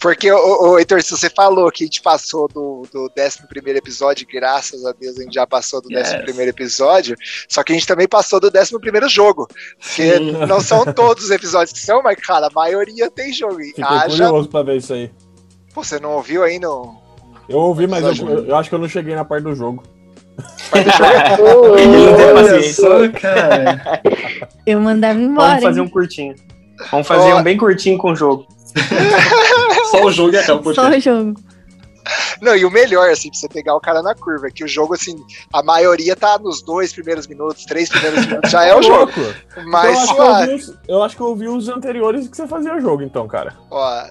Porque, o, Heitor, se você falou que a gente passou do, do 11 episódio, graças a Deus a gente já passou do yes. 11 episódio, só que a gente também passou do 11 jogo. Porque Sim. não são [laughs] todos os episódios que são, mas, cara, a maioria tem jogo. Fiquei Haja... curioso pra ver isso aí. Pô, você não ouviu aí no. Eu ouvi, mas eu, eu, acho que eu não cheguei na parte do jogo. Parte do jogo? Ele não tem paciência. Só, cara. Eu mandava embora. Vamos fazer hein? um curtinho. Vamos fazer Ó. um bem curtinho com o jogo. Só o jogo e acaba o Só podcast. o jogo. Não, e o melhor, assim, pra você pegar o cara na curva, é que o jogo, assim, a maioria tá nos dois primeiros minutos, três primeiros minutos, já é o jogo. Mas, eu, acho que eu, ó, ouvi os, eu acho que eu ouvi os anteriores que você fazia o jogo, então, cara. ó,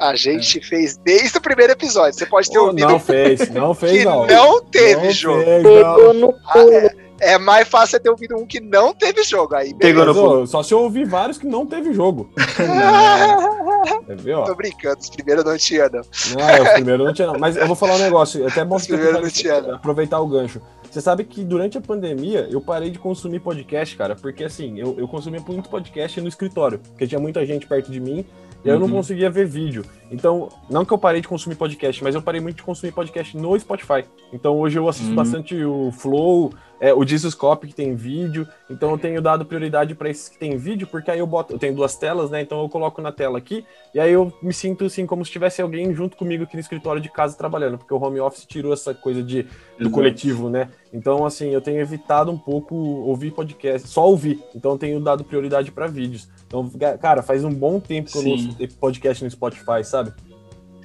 a gente fez desde o primeiro episódio. Você pode ter Ô, ouvido não fez, não [laughs] fez, que não. não teve Não jogo. fez, Pegou não. no Ah, é, é mais fácil ter ouvido um que não teve jogo. Aí, Pegou no ô, só se eu ouvi vários que não teve jogo. [laughs] Entendeu? Tô brincando, os primeiros não tinha, não. Não, é, os primeiros não tinha, não. Mas eu vou falar um negócio, é até bom Os você primeiros aproveitar- não tinha, não. aproveitar o gancho. Você sabe que durante a pandemia eu parei de consumir podcast, cara, porque assim, eu, eu consumia muito podcast no escritório, porque tinha muita gente perto de mim e eu não Uhum. conseguia ver vídeo. Então, não que eu parei de consumir podcast, mas eu parei muito de consumir podcast no Spotify. Então hoje eu assisto Uhum. bastante o Flow, é, o Jesuscope que tem vídeo. Então eu tenho dado prioridade para esses que tem vídeo, porque aí eu boto, eu tenho duas telas, né? Então eu coloco na tela aqui e aí eu me sinto assim como se tivesse alguém junto comigo aqui no escritório de casa trabalhando, porque o home office tirou essa coisa de do Exato. coletivo, né? Então, assim, eu tenho evitado um pouco ouvir podcast, só ouvir. Então, eu tenho dado prioridade para vídeos. Então, cara, faz um bom tempo que eu não podcast no Spotify, sabe?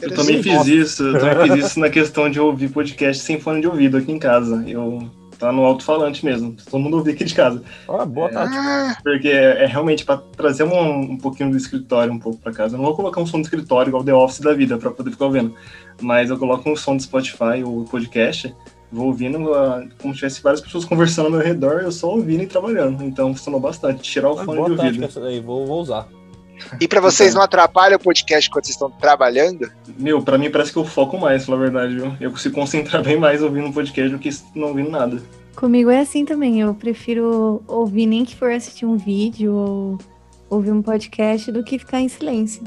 Eu também fiz isso, eu também fiz [laughs] isso na questão de ouvir podcast sem fone de ouvido aqui em casa. Eu tá no alto-falante mesmo, todo mundo ouvir aqui de casa. Ah, boa tarde. Ah, Porque é, é realmente para trazer um, um pouquinho do escritório um pouco para casa. Eu não vou colocar um som do escritório igual The Office da vida para poder ficar ouvindo. Mas eu coloco um som do Spotify ou podcast, vou ouvindo ah, como se tivesse várias pessoas conversando ao meu redor, eu só ouvindo e trabalhando. Então funcionou bastante. Tirar o Ah, fone boa de ouvido. essa daí, vou, vou usar. E pra vocês não atrapalha o podcast quando vocês estão trabalhando? Meu, pra mim parece que eu foco mais, pela verdade, viu? Eu consigo concentrar [laughs] bem mais ouvindo um podcast do que não ouvindo nada. Comigo é assim também. Eu prefiro ouvir nem que for assistir um vídeo ou ouvir um podcast do que ficar em silêncio.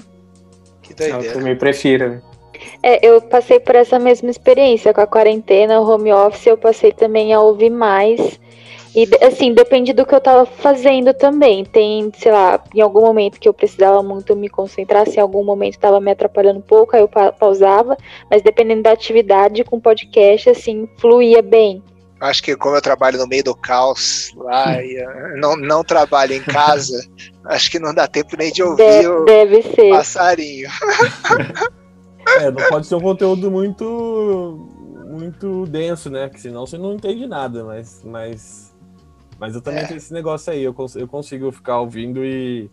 Que Eu doideira. também prefiro. É, eu passei por essa mesma experiência com a quarentena, o home office, eu passei também a ouvir mais. E assim, depende do que eu tava fazendo também. Tem, sei lá, em algum momento que eu precisava muito me concentrar, se em algum momento tava me atrapalhando um pouco, aí eu pa- pausava, mas dependendo da atividade com podcast, assim, fluía bem. Acho que como eu trabalho no meio do caos lá e eu não, não trabalho em casa, [laughs] acho que não dá tempo nem de ouvir De- o deve ser. passarinho. [laughs] É, não pode ser um conteúdo muito muito denso, né? Que senão você não entende nada, mas mas, mas eu também É. tenho esse negócio aí, eu, cons eu consigo ficar ouvindo e,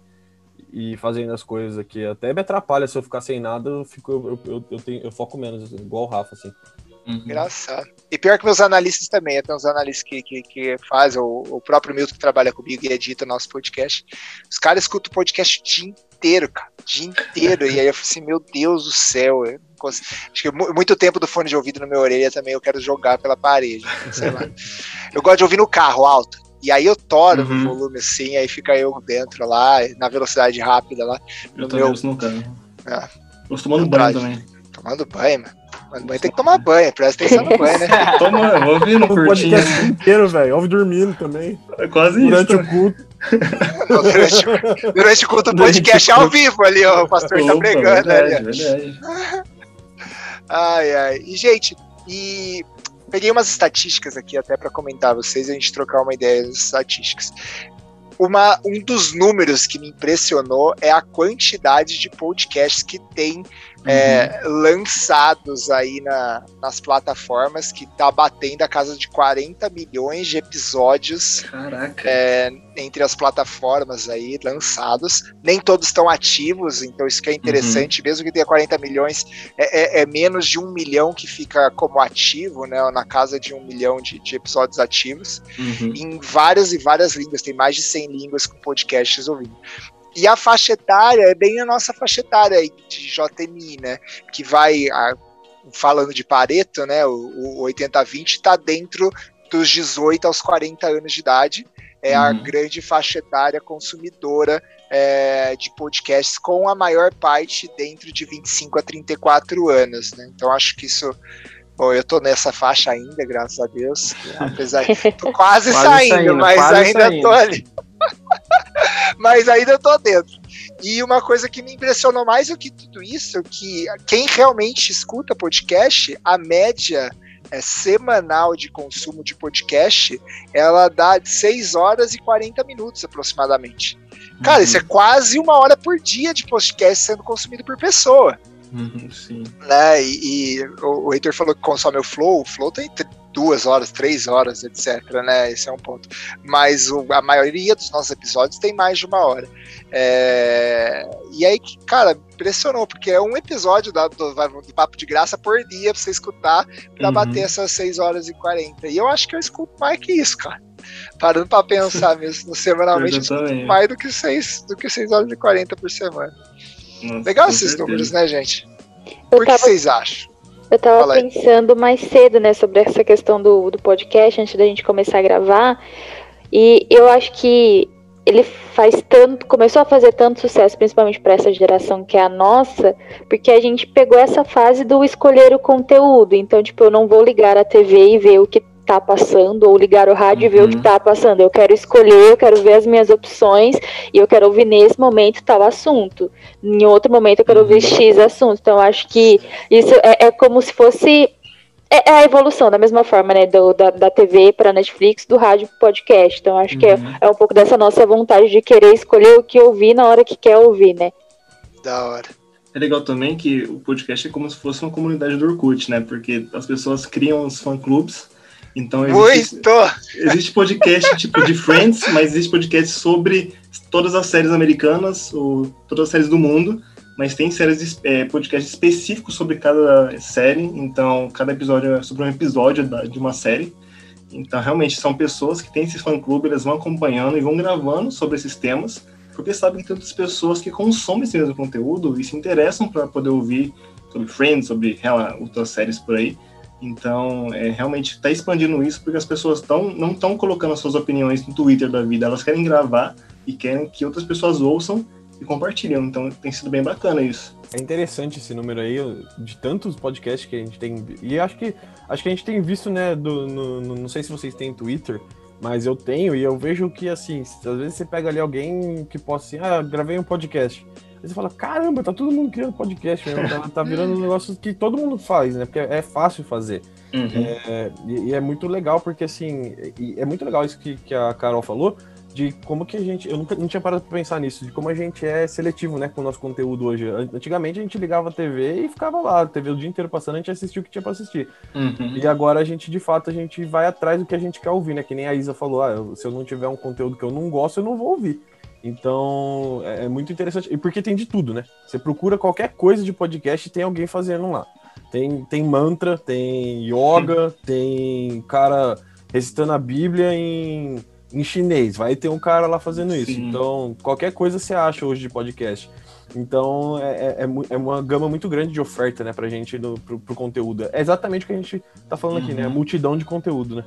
e fazendo as coisas aqui. Até me atrapalha se eu ficar sem nada, eu fico eu, eu, eu, tenho, eu foco menos, igual o Rafa, assim. Engraçado. E pior que meus analistas também, tem uns analistas que, que, que fazem, o, o próprio Milton que trabalha comigo e edita nosso podcast. Os caras escutam o podcast o dia inteiro, cara. O dia inteiro. E aí eu falei assim, meu Deus do céu. eu não consigo- Acho que mu- muito tempo do fone de ouvido na minha orelha também eu quero jogar pela parede. Sei lá. Eu gosto de ouvir no carro alto. E aí eu toro Uhum. o volume assim, aí fica eu dentro lá, na velocidade rápida lá, Eu No também meu- no carro. Ah. Eu tomando banho também. tomando banho, mano. Tomando banho tem que tomar banho, presta atenção no banho, né? [laughs] Toma, eu vou ouvindo O podcast [laughs] inteiro, velho. Ouve dormindo também. É quase Durante isso. o culto. [laughs] Não, durante, o- durante o culto Durante podcast o ao vivo ali, ó, o pastor tá Opa, pregando ali. ó. verdade, verdade. Ai, ai. E, gente, e peguei umas estatísticas aqui até para comentar vocês a gente trocar uma ideia das estatísticas. Uma, um dos números que me impressionou é a quantidade de podcasts que tem é, lançados aí na- nas plataformas, que tá batendo a casa de 40 milhões de episódios é, entre as plataformas aí lançados. Nem todos estão ativos, então isso que é interessante, mesmo que tenha 40 milhões, é, é- é menos de um milhão que fica como ativo, né? Na casa de um milhão de, de episódios ativos, Uhum. em várias e várias línguas, tem mais de 100 línguas com podcasts ouvindo. E a faixa etária é bem a nossa faixa etária aí de JMI, né? Que vai, a- falando de Pareto, né? O, o 80-20 está dentro dos 18 aos 40 anos de idade. É a Uhum. grande faixa etária consumidora é, de podcasts, com a maior parte dentro de 25 a 34 anos, né? Então acho que isso. Bom, eu tô nessa faixa ainda, graças a Deus. [laughs] Apesar de. Tô quase, Quase saindo, saindo, mas quase ainda saindo. tô ali. Mas ainda tô dentro. E uma coisa que me impressionou mais do que tudo isso, que quem realmente escuta podcast, a média é, semanal de consumo de podcast, ela dá 6 horas e 40 minutos aproximadamente. Cara, isso é quase uma hora por dia de podcast sendo consumido por pessoa. Uhum, sim. Né? E, e o, o Heitor falou que consome o Flow, o Flow tem duas horas, três horas, etc, né? Esse é um ponto. Mas o- a maioria dos nossos episódios tem mais de uma hora. É, E aí, cara, impressionou, porque é um episódio da- do, do Papo de Graça por dia pra você escutar, pra Uhum. bater essas 6 horas e 40. E eu acho que eu escuto mais que isso, cara. Parando pra pensar [laughs] mesmo, semanalmente, eu escuto mais do que 6 do que 6 horas e 40 por semana. Nossa, Legal esses certeza. números, né, gente? Eu Por que tava, vocês acham? Eu tava Fala aí. pensando mais cedo, né, sobre essa questão do, do podcast, antes da gente começar a gravar. E eu acho que ele faz tanto, começou a fazer tanto sucesso, principalmente para essa geração que é a nossa, porque a gente pegou essa fase do escolher o conteúdo. Então, tipo, eu não vou ligar a TV e ver o que tá passando, ou ligar o rádio e ver o que Uhum. tá passando. Eu quero escolher, eu quero ver as minhas opções, e eu quero ouvir nesse momento tal assunto. Em outro momento eu quero ouvir X assunto. Então, eu acho que isso é, é como se fosse. É, é a evolução, da mesma forma, né? Do, da, da TV para Netflix, do rádio para podcast. Então, acho que é, Uhum. é um pouco dessa nossa vontade de querer escolher o que ouvir na hora que quer ouvir, né? Da hora. É legal também que o podcast é como se fosse uma comunidade do Orkut, né? Porque as pessoas criam os fã-clubes. Então existe, Muito! existe podcast tipo de Friends, mas existe podcast sobre todas as séries americanas ou todas as séries do mundo. Mas tem séries, é, podcasts específicos sobre cada série. Então cada episódio é sobre um episódio da- de uma série. Então realmente são pessoas que têm esse fã-clube, eles vão acompanhando e vão gravando sobre esses temas porque sabem que tem outras pessoas que consomem esse mesmo conteúdo e se interessam para poder ouvir sobre Friends, sobre ela, outras séries por aí. Então, é, realmente está expandindo isso porque as pessoas tão, não estão colocando as suas opiniões no Twitter da vida, elas querem gravar e querem que outras pessoas ouçam e compartilham. Então, tem sido bem bacana isso. É interessante esse número aí de tantos podcasts que a gente tem. E acho que acho que a gente tem visto, né? Do, no, no- não sei se vocês têm Twitter, mas eu tenho e eu vejo que assim, às vezes você pega ali alguém que possa assim, ah, gravei um podcast. Aí você fala, caramba, tá todo mundo criando podcast mesmo. Tá, tá virando um negócio que todo mundo faz, né? Porque é fácil fazer. É, e, e é muito legal, porque assim, e é muito legal isso que, que a Carol falou, de como que a gente. Eu nunca não tinha parado pra pensar nisso, de como a gente é seletivo, né, com o nosso conteúdo hoje. An- Antigamente a gente ligava a TV e ficava lá, a TV o dia inteiro passando, a gente assistia o que tinha pra assistir. Uhum. E agora a gente, de fato, a gente vai atrás do que a gente quer ouvir, né? Que nem a Isa falou, ah, eu- se eu não tiver um conteúdo que eu não gosto, eu não vou ouvir. Então, é, é muito interessante. E porque tem de tudo, né? Você procura qualquer coisa de podcast e tem alguém fazendo lá. Tem, tem mantra, tem yoga, tem cara recitando a Bíblia em, em chinês. Vai ter um cara lá fazendo isso. Sim. Então, qualquer coisa você acha hoje de podcast. Então, é, é, é é uma gama muito grande de oferta, né, pra gente, no, pro, pro conteúdo. É exatamente o que a gente tá falando aqui, né? A Uhum. multidão de conteúdo, né?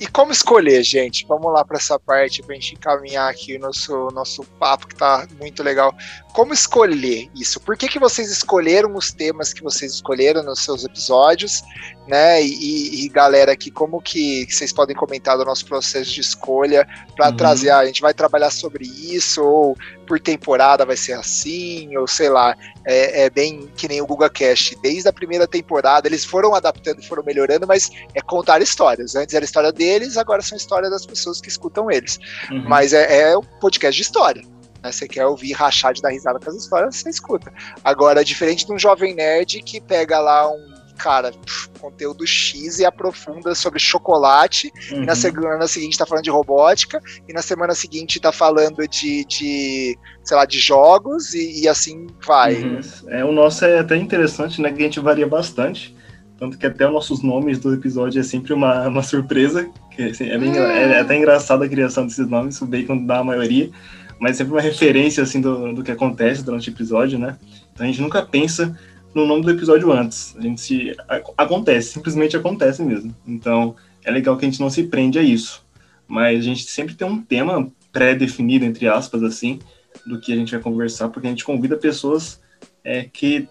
E como escolher, gente? Vamos lá para essa parte pra gente encaminhar aqui o nosso, nosso papo que tá muito legal. Como escolher isso? Por que, que vocês escolheram os temas que vocês escolheram nos seus episódios, né? E, e- galera aqui, como que, que vocês podem comentar do nosso processo de escolha para Uhum. trazer, ah, a gente vai trabalhar sobre isso, ou por temporada vai ser assim, ou sei lá, é, é bem que nem o Guga Cast. Desde a primeira temporada, eles foram adaptando foram melhorando, mas é contar histórias. Antes era a história deles, agora são histórias das pessoas que escutam eles. Uhum. Mas é, é um podcast de história. Né? Você quer ouvir rachar de dar risada com as histórias, você escuta. Agora, diferente de um jovem nerd que pega lá um cara, conteúdo X e aprofunda sobre chocolate, Uhum. e na semana seguinte tá falando de robótica, e na semana seguinte tá falando de, de sei lá, de jogos, e, e assim vai. Uhum. É, o nosso é até interessante, né? Que a gente varia bastante. Tanto que até os nossos nomes do episódio é sempre uma, uma surpresa. Que, assim, é, bem engra- é- é até engraçado a criação desses nomes, o Bacon dá a maioria, mas sempre uma referência assim do, do que acontece durante o episódio, né? Então a gente nunca pensa no nome do episódio antes. A gente se, acontece, simplesmente acontece mesmo. Então é legal que a gente não se prende a isso. Mas a gente sempre tem um tema pré-definido, entre aspas, assim, do que a gente vai conversar, porque a gente convida pessoas é, que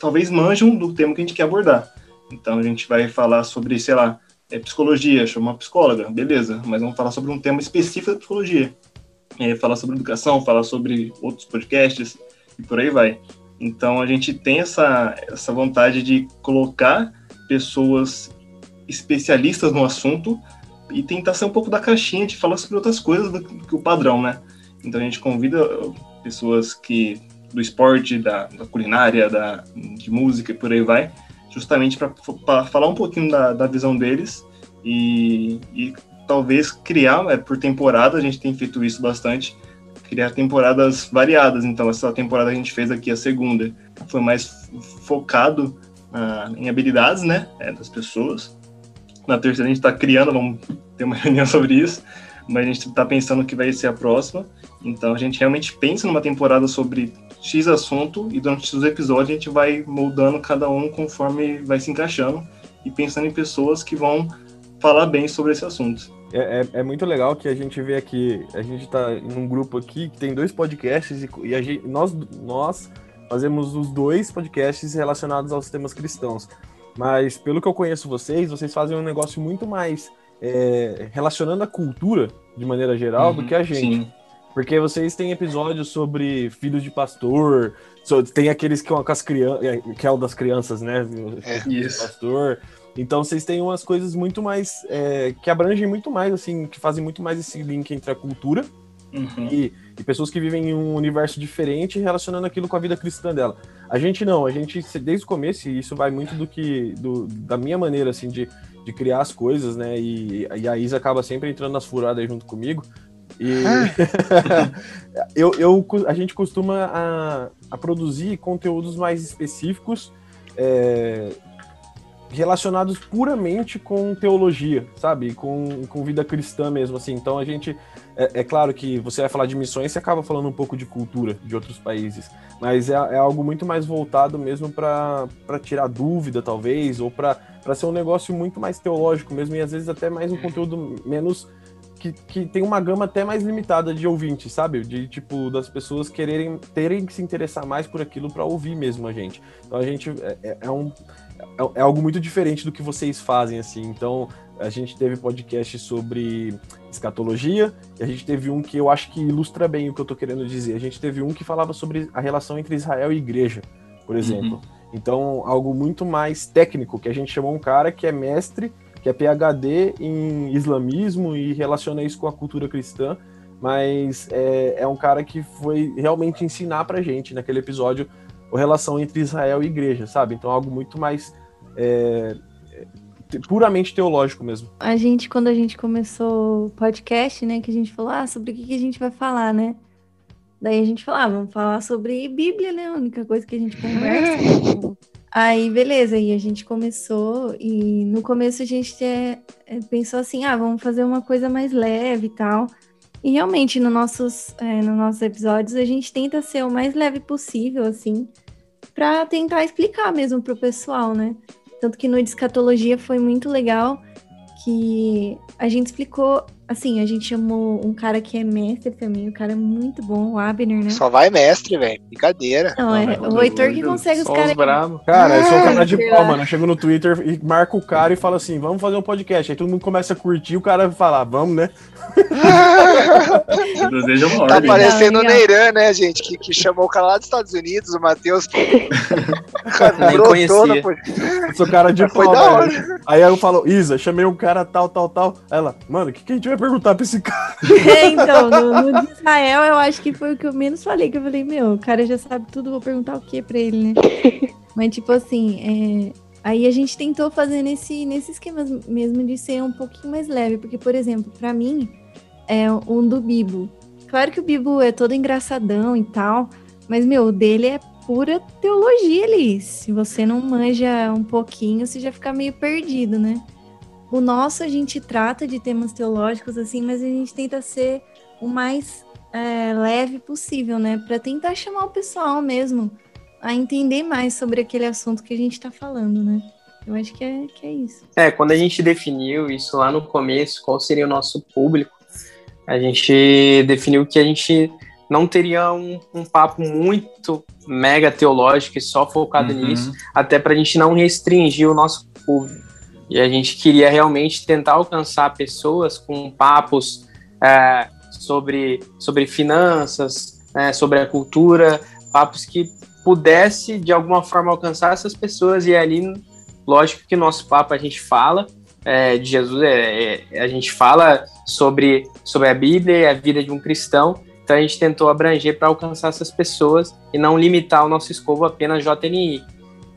talvez manjam do tema que a gente quer abordar. Então a gente vai falar sobre, sei lá, é, psicologia, chama uma psicóloga, beleza, mas vamos falar sobre um tema específico da psicologia. É, falar sobre educação, falar sobre outros podcasts e por aí vai. Então a gente tem essa, essa vontade de colocar pessoas especialistas no assunto e tentar ser um pouco da caixinha de falar sobre outras coisas do que o padrão, né? Então a gente convida pessoas que do esporte, da, da culinária, da, de música e por aí vai, justamente para falar um pouquinho da, da visão deles e, e talvez criar, é, por temporada, a gente tem feito isso bastante, criar temporadas variadas. Então, essa temporada a gente fez aqui, a segunda, foi mais focado uh, em habilidades, né, é, das pessoas. Na terceira, a gente está criando, vamos ter uma [laughs] reunião sobre isso, mas a gente está pensando que vai ser a próxima. Então, a gente realmente pensa numa temporada sobre X assunto e durante os episódios a gente vai moldando cada um conforme vai se encaixando e pensando em pessoas que vão falar bem sobre esse assunto. É, é, é, muito legal que a gente vê aqui, a gente está em um grupo aqui que tem dois podcasts e, e a gente, nós, nós fazemos os dois podcasts relacionados aos temas cristãos. Mas pelo que eu conheço vocês, vocês fazem um negócio muito mais é, relacionando a cultura de maneira geral uhum, do que a gente. Sim. Porque vocês têm episódios sobre filhos de pastor, tem aqueles que, com as crianças, é, que é o das crianças, né? É, isso. Pastor. Então vocês têm umas coisas muito mais. É, que abrangem muito mais, assim, que fazem muito mais esse link entre a cultura uhum. e, e, pessoas que vivem em um universo diferente relacionando aquilo com a vida cristã dela. A gente não, a gente, desde o começo, e isso vai muito do que. Do, da minha maneira, assim, de, de criar as coisas, né? E, e a Isa acaba sempre entrando nas furadas junto comigo. E [laughs] eu, eu, a gente costuma a, a produzir conteúdos mais específicos é, relacionados puramente com teologia, sabe? Com, com vida cristã mesmo, assim. Então a gente. É, é, claro que você vai falar de missões, você acaba falando um pouco de cultura de outros países, mas é, é algo muito mais voltado mesmo para tirar dúvida, talvez, ou para ser um negócio muito mais teológico mesmo, e às vezes até mais um conteúdo menos que, que tem uma gama até mais limitada de ouvintes, sabe? De tipo, das pessoas quererem terem que se interessar mais por aquilo para ouvir mesmo a gente. Então a gente é, é, é um. É, é, algo muito diferente do que vocês fazem, assim. Então, a gente teve podcast sobre escatologia, e a gente teve um que eu acho que ilustra bem o que eu tô querendo dizer. A gente teve um que falava sobre a relação entre Israel e igreja, por exemplo. Uhum. Então, algo muito mais técnico, que a gente chamou um cara que é mestre que é PhD em islamismo e relaciona isso com a cultura cristã, mas é, é um cara que foi realmente ensinar pra gente naquele episódio a relação entre Israel e igreja, sabe? Então algo muito mais é, puramente teológico mesmo. A gente, quando a gente começou o podcast, né, que a gente falou, ah, sobre o que, que a gente vai falar, né? Daí a gente falou, ah, vamos falar sobre Bíblia, né? A única coisa que a gente conversa. [laughs] Aí, beleza, e a gente começou, e no começo a gente é, é, pensou assim, ah, vamos fazer uma coisa mais leve e tal. E realmente, no nossos, é, nos nossos episódios, a gente tenta ser o mais leve possível, assim, para tentar explicar mesmo pro pessoal, né? Tanto que no Discatologia foi muito legal, que a gente explicou Assim, a gente chamou um cara que é mestre também, o cara é muito bom, o Abner, né? Só vai mestre, velho. Brincadeira. Não, é o Heitor que consegue os caras. Cara, eu sou um cara de pau, mano. Eu chego no Twitter e marco o cara e falo assim: vamos fazer um podcast. Aí todo mundo começa a curtir, o cara fala, vamos, né? [laughs] Deseja uma Tá parecendo o Neiran, né, gente? Que, que chamou o cara lá dos Estados Unidos, o Matheus. [laughs] Nem conhecia. Eu sou cara de pau? Aí eu falo, Isa, chamei um cara tal, tal, tal. Ela, mano, o que, que a gente vai perguntar pra esse cara? [laughs] É, então, no, no, de Israel, eu acho que foi o que eu menos falei, que eu falei, meu, o cara já sabe tudo, vou perguntar o que pra ele, né? [laughs] Mas, tipo assim, é... Aí a gente tentou fazer nesse, nesse esquema mesmo de ser um pouquinho mais leve, porque, por exemplo, para mim, é um do Bibo. Claro que o Bibo é todo engraçadão e tal, mas, meu, o dele é pura teologia ali. Se você não manja um pouquinho, você já fica meio perdido, né? O nosso a gente trata de temas teológicos assim, mas a gente tenta ser o mais é, leve possível, né? Para tentar chamar o pessoal mesmo a entender mais sobre aquele assunto que a gente está falando, né? Eu acho que é, que é isso. É, quando a gente definiu isso lá no começo, qual seria o nosso público, a gente definiu que a gente não teria um, um papo muito mega teológico e só focado uhum. nisso, até para a gente não restringir o nosso público. E a gente queria realmente tentar alcançar pessoas com papos é, sobre, sobre finanças, né, sobre a cultura, papos que pudesse de alguma forma alcançar essas pessoas e ali Lógico que nosso papo a gente fala é, de Jesus, é, é, a gente fala sobre, sobre a Bíblia e a vida de um cristão, então a gente tentou abranger para alcançar essas pessoas e não limitar o nosso escovo apenas JNI.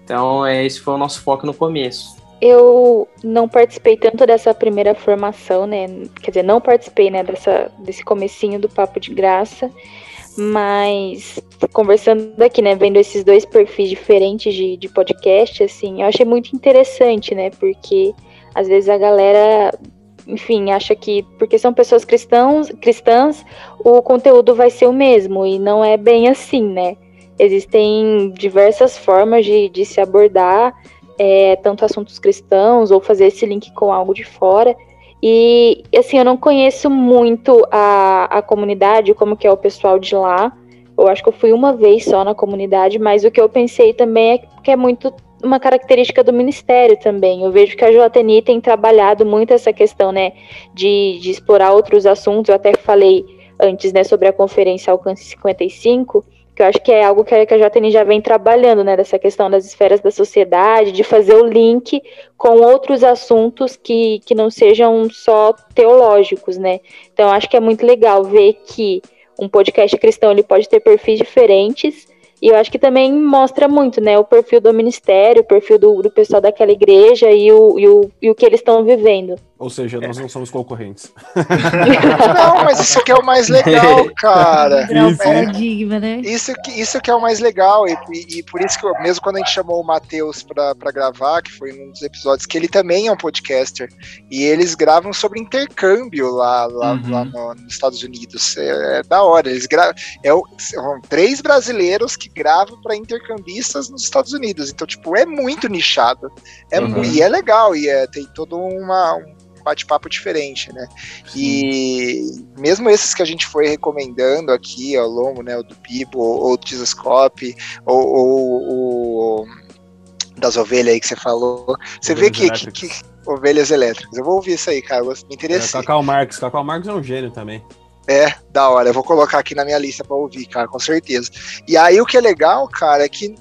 Então é, esse foi o nosso foco no começo. Eu não participei tanto dessa primeira formação, né? Quer dizer, não participei, né, dessa, desse comecinho do Papo de Graça, mas conversando aqui, né, vendo esses dois perfis diferentes de, de podcast, assim, eu achei muito interessante, né, porque às vezes a galera, enfim, acha que porque são pessoas cristãos, cristãs, o conteúdo vai ser o mesmo, e não é bem assim, né, existem diversas formas de, de se abordar, é, tanto assuntos cristãos, ou fazer esse link com algo de fora, e, assim, eu não conheço muito a, a comunidade, como que é o pessoal de lá. Eu acho que eu fui uma vez só na comunidade, mas o que eu pensei também é que é muito uma característica do ministério também. Eu vejo que a JNI tem trabalhado muito essa questão, né, de, de explorar outros assuntos. Eu até falei antes, né, sobre a conferência Alcance 55, que eu acho que é algo que a, que a JN já vem trabalhando, né, dessa questão das esferas da sociedade, de fazer o link com outros assuntos que, que não sejam só teológicos, né. Então, acho que é muito legal ver que um podcast cristão ele pode ter perfis diferentes, e eu acho que também mostra muito, né, o perfil do ministério, o perfil do, do pessoal daquela igreja e o, e o, e o que eles estão vivendo. Ou seja, nós não somos concorrentes. [laughs] Não, mas isso que é o mais legal, [laughs] cara. Isso. paradigma, né? Isso que, isso que é o mais legal, e, e- e por isso que eu, mesmo quando a gente chamou o Matheus pra, pra gravar, que foi um dos episódios, que ele também é um podcaster, e eles gravam sobre intercâmbio lá, lá, Uhum. lá no- nos Estados Unidos. É, é da hora. Eles gravam. É, o- são três brasileiros que gravam pra intercambistas nos Estados Unidos. Então, tipo, é muito nichado. É, Uhum. E é legal, e é, tem todo uma, um bate-papo diferente, né? E mesmo esses que a gente foi recomendando aqui ao longo, né, o do Bibo, ou do Jesuscope, ou, ou o das ovelhas aí que você falou, você vê Ovelhas que, que, elétricas. que- ovelhas elétricas. Eu vou ouvir isso aí, cara, me É, interessei. Cacau Marx. Cacau Marx é um gênio também. É, da hora. Eu vou colocar aqui na minha lista pra ouvir, cara, com certeza. E aí o que é legal, cara, é que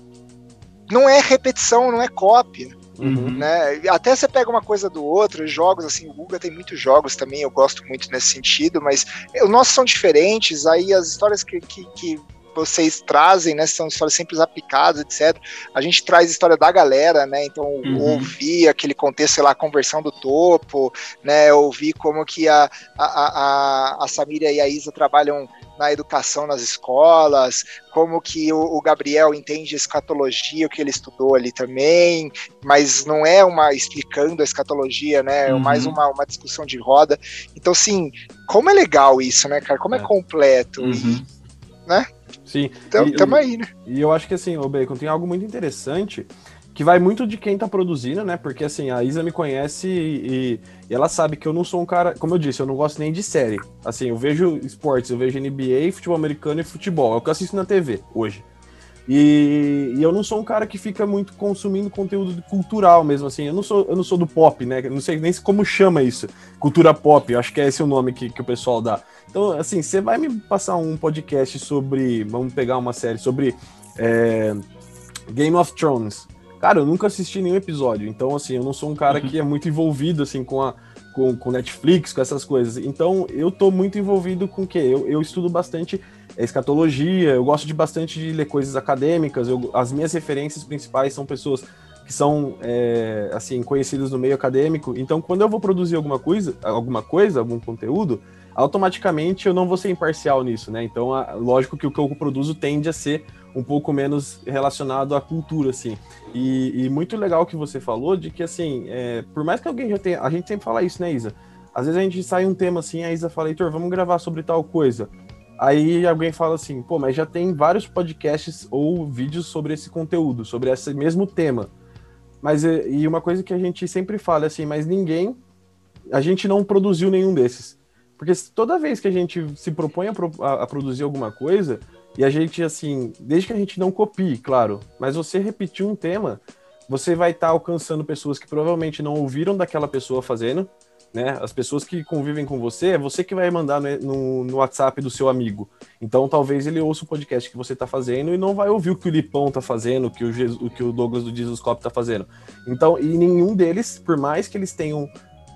não é repetição, não é cópia. Uhum. né? Até você pega uma coisa do outro, jogos, assim, o Guga tem muitos jogos também, eu gosto muito nesse sentido, mas os nossos são diferentes, aí as histórias que, que, que vocês trazem, né, são histórias sempre aplicadas, etc. A gente traz história da galera, né, então Uhum. ouvir aquele contexto, sei lá, a conversão do topo, né, ouvir como que a, a, a- a Samira e a Isa trabalham na educação nas escolas, como que o, o Gabriel entende escatologia, o que ele estudou ali também, mas não é uma explicando a escatologia, né? É Uhum. mais uma, uma discussão de roda. Então, assim, como é legal isso, né, cara? Como é, É. completo. Uhum. Sim. Então, E- tamo aí, né? E eu acho que assim, o Bacon tem algo muito interessante que vai muito de quem tá produzindo, né? Porque assim, a Isa me conhece e, e ela sabe que eu não sou um cara, como eu disse, eu não gosto nem de série. Assim, eu vejo esportes, eu vejo NBA, futebol americano e futebol. É o que eu assisto na TV hoje. E, e eu não sou um cara que fica muito consumindo conteúdo cultural mesmo, assim. Eu não sou, eu não sou do pop, né? Eu não sei nem como chama isso. Cultura pop, acho que é esse o nome que, que o pessoal dá. Então, assim, você vai me passar um podcast sobre. Vamos pegar uma série sobre é, Game of Thrones. Cara, eu nunca assisti nenhum episódio. Então, assim, eu não sou um cara que é muito envolvido, assim, com a. Com, com Netflix, com essas coisas. Então, eu tô muito envolvido com o quê? Eu, eu estudo bastante escatologia, eu gosto de bastante de ler coisas acadêmicas. eu- as minhas referências principais são pessoas que são, é, assim, conhecidas no meio acadêmico. Então, quando eu vou produzir alguma coisa, alguma coisa, algum conteúdo, automaticamente eu não vou ser imparcial nisso, né? Então, a- lógico que o que eu produzo tende a ser um pouco menos relacionado à cultura, assim. E, e muito legal que você falou de que, assim, é, por mais que alguém já tenha. A gente sempre fala isso, né, Isa? Às vezes a gente sai um tema assim, a Isa fala, Heitor, vamos gravar sobre tal coisa. Aí alguém fala assim, pô, mas já tem vários podcasts ou vídeos sobre esse conteúdo, sobre esse mesmo tema. Mas e e uma coisa que a gente sempre fala é assim, mas ninguém, a gente não produziu nenhum desses. Porque toda vez que a gente se propõe a, a- a produzir alguma coisa, e a gente, assim, desde que a gente não copie, claro, mas você repetir um tema, você vai estar alcançando pessoas que provavelmente não ouviram daquela pessoa fazendo, né? As pessoas que convivem com você, é você que vai mandar no, no WhatsApp do seu amigo. Então, talvez ele ouça o podcast que você está fazendo e não vai ouvir o que o Lipão está fazendo, o que o, Jesus, o que o Douglas do Jesus está fazendo. Então, e nenhum deles, por mais que eles tenham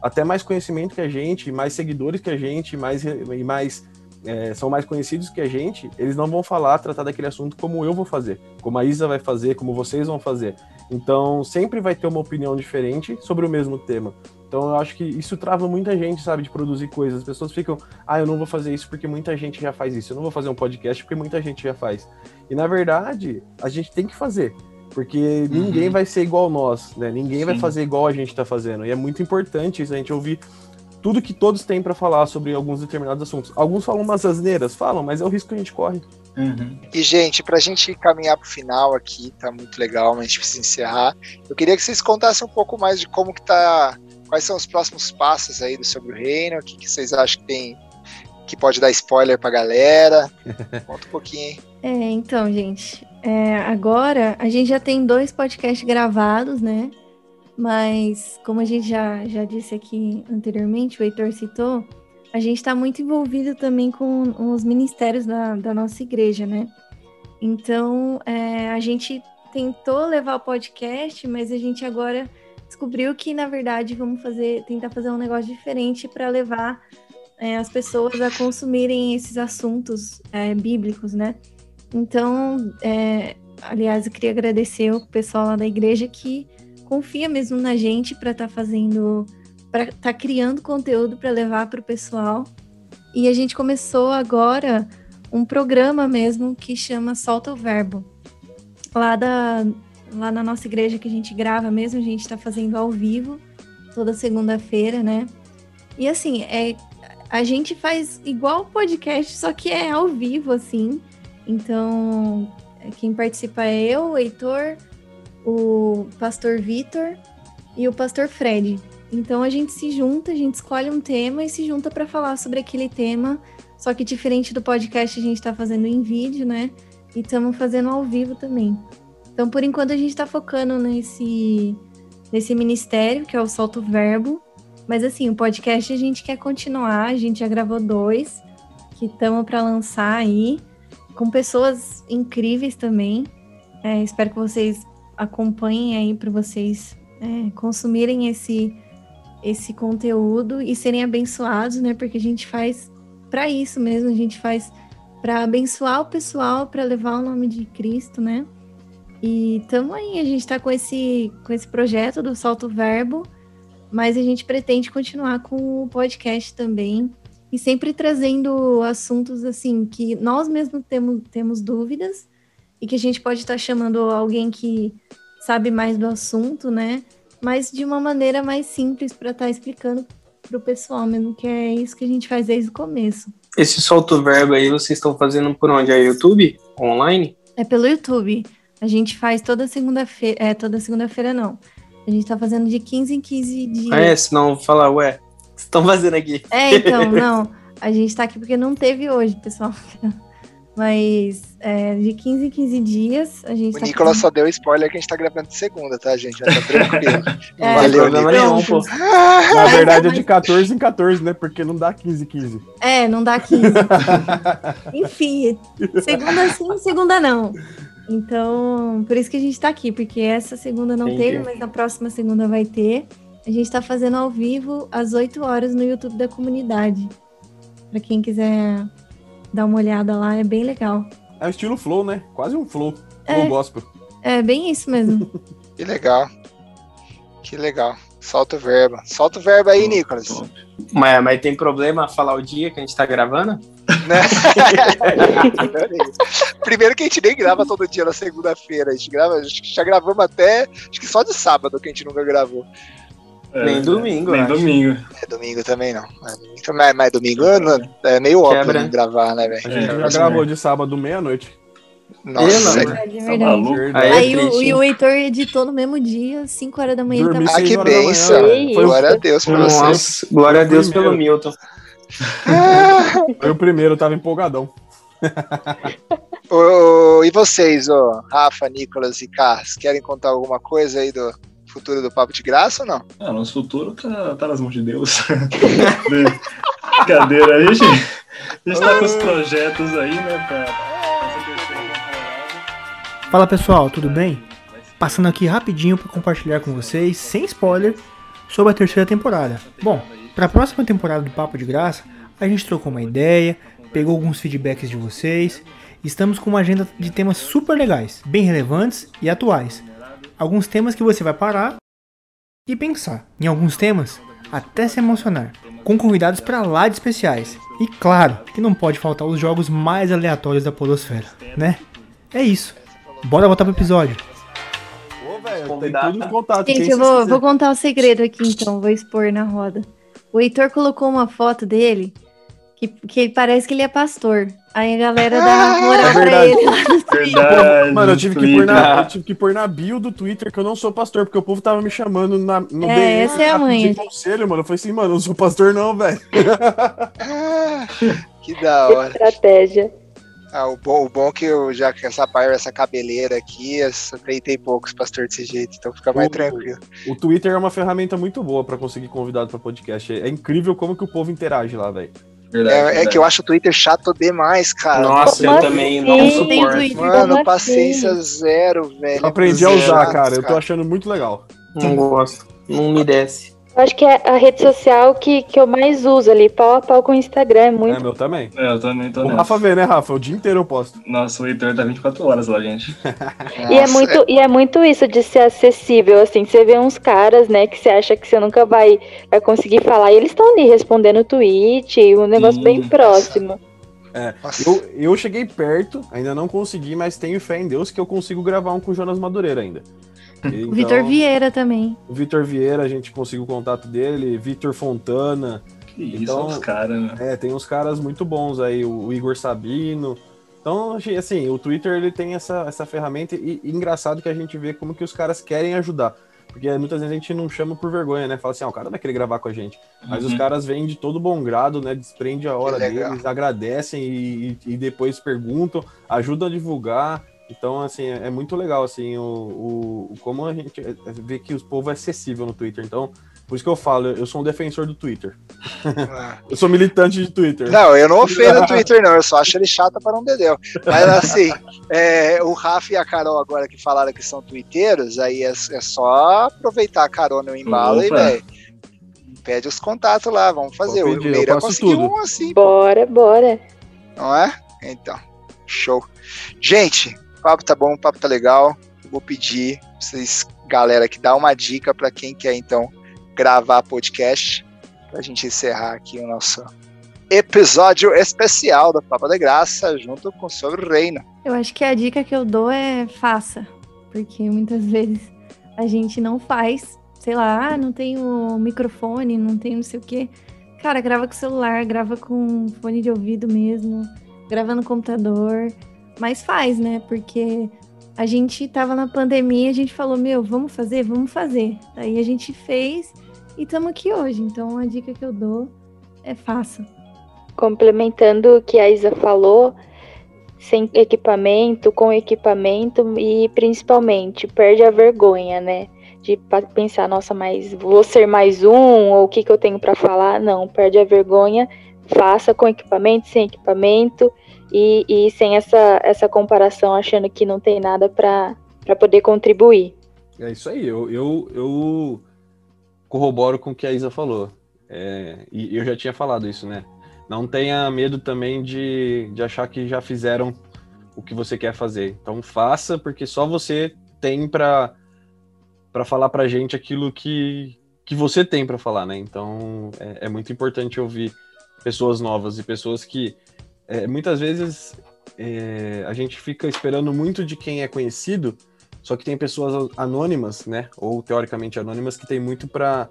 até mais conhecimento que a gente, mais seguidores que a gente, mais, e mais é, são mais conhecidos que a gente, eles não vão falar, tratar daquele assunto como eu vou fazer, como a Isa vai fazer, como vocês vão fazer. Então, sempre vai ter uma opinião diferente sobre o mesmo tema. Então, eu acho que isso trava muita gente, sabe, de produzir coisas. As pessoas ficam, ah, eu não vou fazer isso porque muita gente já faz isso. Eu não vou fazer um podcast porque muita gente já faz. E, na verdade, a gente tem que fazer. Porque uhum. ninguém vai ser igual nós, né? Ninguém Sim. vai fazer igual a gente tá fazendo. E é muito importante isso, a gente ouvir tudo que todos têm para falar sobre alguns determinados assuntos. Alguns falam umas asneiras, falam, mas é o risco que a gente corre. Uhum. E, gente, pra gente caminhar pro final aqui, tá muito legal, mas a gente precisa encerrar. Eu queria que vocês contassem um pouco mais de como que tá. Quais são os próximos passos aí do Sobre o Reino? O que, que vocês acham que tem que pode dar spoiler pra galera? [laughs] Conta um pouquinho. É, então, gente, é, agora a gente já tem dois podcasts gravados, né? Mas, como a gente já, já disse aqui anteriormente, o Heitor citou, a gente está muito envolvido também com os ministérios da, da nossa igreja, né? Então, é, a gente tentou levar o podcast, mas a gente agora descobriu que, na verdade, vamos fazer, tentar fazer um negócio diferente para levar é, as pessoas a consumirem esses assuntos é, bíblicos, né? Então, é, aliás, eu queria agradecer o pessoal lá da igreja que confia mesmo na gente para estar tá fazendo, para estar tá criando conteúdo para levar para o pessoal. E a gente começou agora um programa mesmo que chama Solta o Verbo. Lá, da, lá na nossa igreja que a gente grava mesmo, a gente está fazendo ao vivo, toda segunda-feira, né? E assim, é, a gente faz igual podcast, só que é ao vivo, assim. Então, quem participa é eu, o Heitor, o pastor Vitor e o pastor Fred. Então a gente se junta, a gente escolhe um tema e se junta para falar sobre aquele tema. Só que diferente do podcast, a gente está fazendo em vídeo, né? E estamos fazendo ao vivo também. Então, por enquanto, a gente está focando nesse, nesse ministério, que é o Solto Verbo. Mas, assim, o podcast a gente quer continuar. A gente já gravou dois, que estamos para lançar aí, com pessoas incríveis também. É, espero que vocês acompanhem aí para vocês é, consumirem esse esse conteúdo e serem abençoados, né? Porque a gente faz para isso mesmo, a gente faz para abençoar o pessoal, para levar o nome de Cristo, né? E estamos aí, a gente está com esse, com esse projeto do Solto Verbo, mas a gente pretende continuar com o podcast também e sempre trazendo assuntos assim que nós mesmos temos, temos dúvidas e que a gente pode estar chamando alguém que sabe mais do assunto, né? Mas de uma maneira mais simples para estar explicando para o pessoal mesmo, que é isso que a gente faz desde o começo. Esse solto verbo aí vocês estão fazendo por onde? É YouTube? Online? É pelo YouTube. A gente faz toda segunda-feira. É, toda segunda-feira não. A gente tá fazendo de 15 em 15 dias. Ah, é, senão falar, ué, estão fazendo aqui? É, então, [laughs] não. A gente tá aqui porque não teve hoje, pessoal. Mas é, de 15 em 15 dias a gente. O tá Nicolas só deu spoiler que a gente tá gravando de segunda, tá, gente? Já tá tranquilo. [laughs] é, Valeu, não, pô. [laughs] Na verdade é de 14 em 14, né? Porque não dá 15 em 15. É, não dá 15. [laughs] Enfim, segunda sim, segunda não. Então, por isso que a gente tá aqui, porque essa segunda não Entendi. teve, mas na próxima segunda vai ter. A gente tá fazendo ao vivo às 8 horas no YouTube da comunidade. Para quem quiser Dá uma olhada lá, é bem legal. É o estilo flow, né? Quase um flow. Flow é, gospel. É, bem isso mesmo. [laughs] que legal. Que legal. Solta o verbo. Solta o verbo aí, Nicolas. Mas, mas tem problema falar o dia que a gente tá gravando? Né? [laughs] Primeiro que a gente nem grava todo dia na segunda-feira. A gente grava, acho que já gravamos até. Acho que só de sábado que a gente nunca gravou. É, nem domingo, Nem domingo. É domingo também não. Mas, mas domingo é meio óbvio gravar, né, velho? A gente já gravou de sábado meia-noite. Nossa, é verdade, é verdade. Aí, Aí é o, e o Heitor editou no mesmo dia, 5 horas da manhã. Dormi ah, que benção. Glória a Deus por Nossa, vocês. Glória a Deus pelo Milton. Foi o primeiro, eu tava empolgadão. oh, e vocês, oh, Rafa, Nicolas e Cas, querem contar alguma coisa aí do futuro do Papo de Graça ou não? Ah, nosso futuro tá, tá nas mãos de Deus. [laughs] Brincadeira, a gente, a gente tá com os projetos aí, né, pra essa terceira temporada. Fala pessoal, tudo bem? Passando aqui rapidinho para compartilhar com vocês, sem spoiler, sobre a terceira temporada. Bom, para a próxima temporada do Papo de Graça, a gente trocou uma ideia, pegou alguns feedbacks de vocês. Estamos com uma agenda de temas super legais, bem relevantes e atuais. Alguns temas que você vai parar e pensar. Em alguns temas, até se emocionar. Com convidados para lá de especiais. E claro, que não pode faltar os jogos mais aleatórios da Podosfera, né? É isso. Bora voltar pro episódio. Ô, velho, tem Convidado. tudo em contato. Gente, eu vou, vou contar o segredo aqui então, vou expor na roda. O Heitor colocou uma foto dele que, que parece que ele é pastor. Aí a galera dá [laughs] moral É pra ele lá no Twitter. Verdade. Mano, eu tive, que pôr na, eu tive que pôr na bio do Twitter que eu não sou pastor, porque o povo tava me chamando na, no É, DM essa é a pedir conselho, mano. Eu falei assim, mano, eu não sou pastor não, velho. [laughs] Que da hora. Estratégia. Ah, o bom, o bom é que eu já com essa barba, essa cabeleira aqui, eu peitei poucos pastor desse jeito, então fica mais O- tranquilo. O Twitter é uma ferramenta muito boa pra conseguir convidado pra podcast. É, é incrível como que o povo interage lá, velho. Verdade, É, é verdade. que eu acho o Twitter chato demais, cara. Nossa, eu Como também não suporto. Mano, paciência zero, velho. Eu aprendi a usar, cara. Eu tô achando muito legal. Não gosto. Não me desce. Eu acho que é a rede social que, que eu mais uso ali, pau a pau com o Instagram. É É, muito. meu também. É, eu também tô O nessa. Rafa vê, né, Rafa? O dia inteiro eu posto. Nossa, o Heitor tá 24 horas lá, gente. [laughs] E é, muito, e é muito isso de ser acessível, assim, você vê uns caras, né, que você acha que você nunca vai, vai conseguir falar, e eles estão ali respondendo tweet, um negócio Sim. bem próximo. nossa. Eu, eu cheguei perto, ainda não consegui, mas tenho fé em Deus que eu consigo gravar um com o Jonas Madureira ainda. Então, O Vitor Vieira também. O Vitor Vieira, a gente conseguiu o contato dele, Vitor Fontana. Que isso, Então- os caras, né? É, tem uns caras muito bons aí, o, Igor Sabino. Então, assim, o Twitter ele tem essa, essa ferramenta e, e engraçado que a gente vê como que os caras querem ajudar. Porque muitas vezes a gente não chama por vergonha, né? Fala assim, ah, o cara vai querer gravar com a gente. Mas os Uhum. caras vêm de todo bom grado, né? Desprende a hora deles, agradecem e- e depois perguntam, ajudam a divulgar. Então, assim, é, é muito legal, assim, o, o, o- como a gente vê que o povo é acessível no Twitter. Então, por isso que eu falo, eu sou um defensor do Twitter. Ah. [laughs] Eu sou militante de Twitter. Não, eu não ofendo o Twitter, não. Eu só acho ele chato para um dedéu. Mas assim, é, o Rafa e a Carol agora que falaram que são twitteiros, aí é, é só aproveitar a carona no embalo e, velho, pede os contatos lá, vamos fazer. O pedir, eu Meira conseguiu tudo. um assim, pô, Bora, bora. não é? Então, show. Gente, o papo tá bom, o papo tá legal. Vou pedir vocês, galera, que dá uma dica para quem quer, então, gravar podcast, pra gente encerrar aqui o nosso episódio especial da Papa da Graça, junto com Sobre o Reino. Eu acho que a dica que eu dou é faça. Porque muitas [laughs] vezes a gente não faz, sei lá, ah, não tenho microfone, não tenho não sei o quê. Cara, grava com celular, grava com fone de ouvido mesmo, grava no computador, mas faz, né? Porque a gente tava na pandemia, a gente falou, meu, vamos fazer, vamos fazer. Daí a gente fez e estamos aqui hoje. Então a dica que eu dou é faça. Complementando o que a Isa falou, sem equipamento, com equipamento e principalmente perde a vergonha, né? De pensar, nossa, mas vou ser mais um, ou o que, que eu tenho para falar? Não, perde a vergonha, faça com equipamento, sem equipamento e, e sem essa, essa comparação, achando que não tem nada para poder contribuir. É isso aí, eu, eu, eu corroboro com o que a Isa falou. É, e eu já tinha falado isso, né? Não tenha medo também de, de achar que já fizeram o que você quer fazer. Então faça, porque só você tem para para falar pra gente aquilo que, que você tem para falar, né? Então é, é muito importante ouvir pessoas novas e pessoas que é, muitas vezes é, a gente fica esperando muito de quem é conhecido, só que tem pessoas anônimas, né? Ou teoricamente anônimas que tem muito para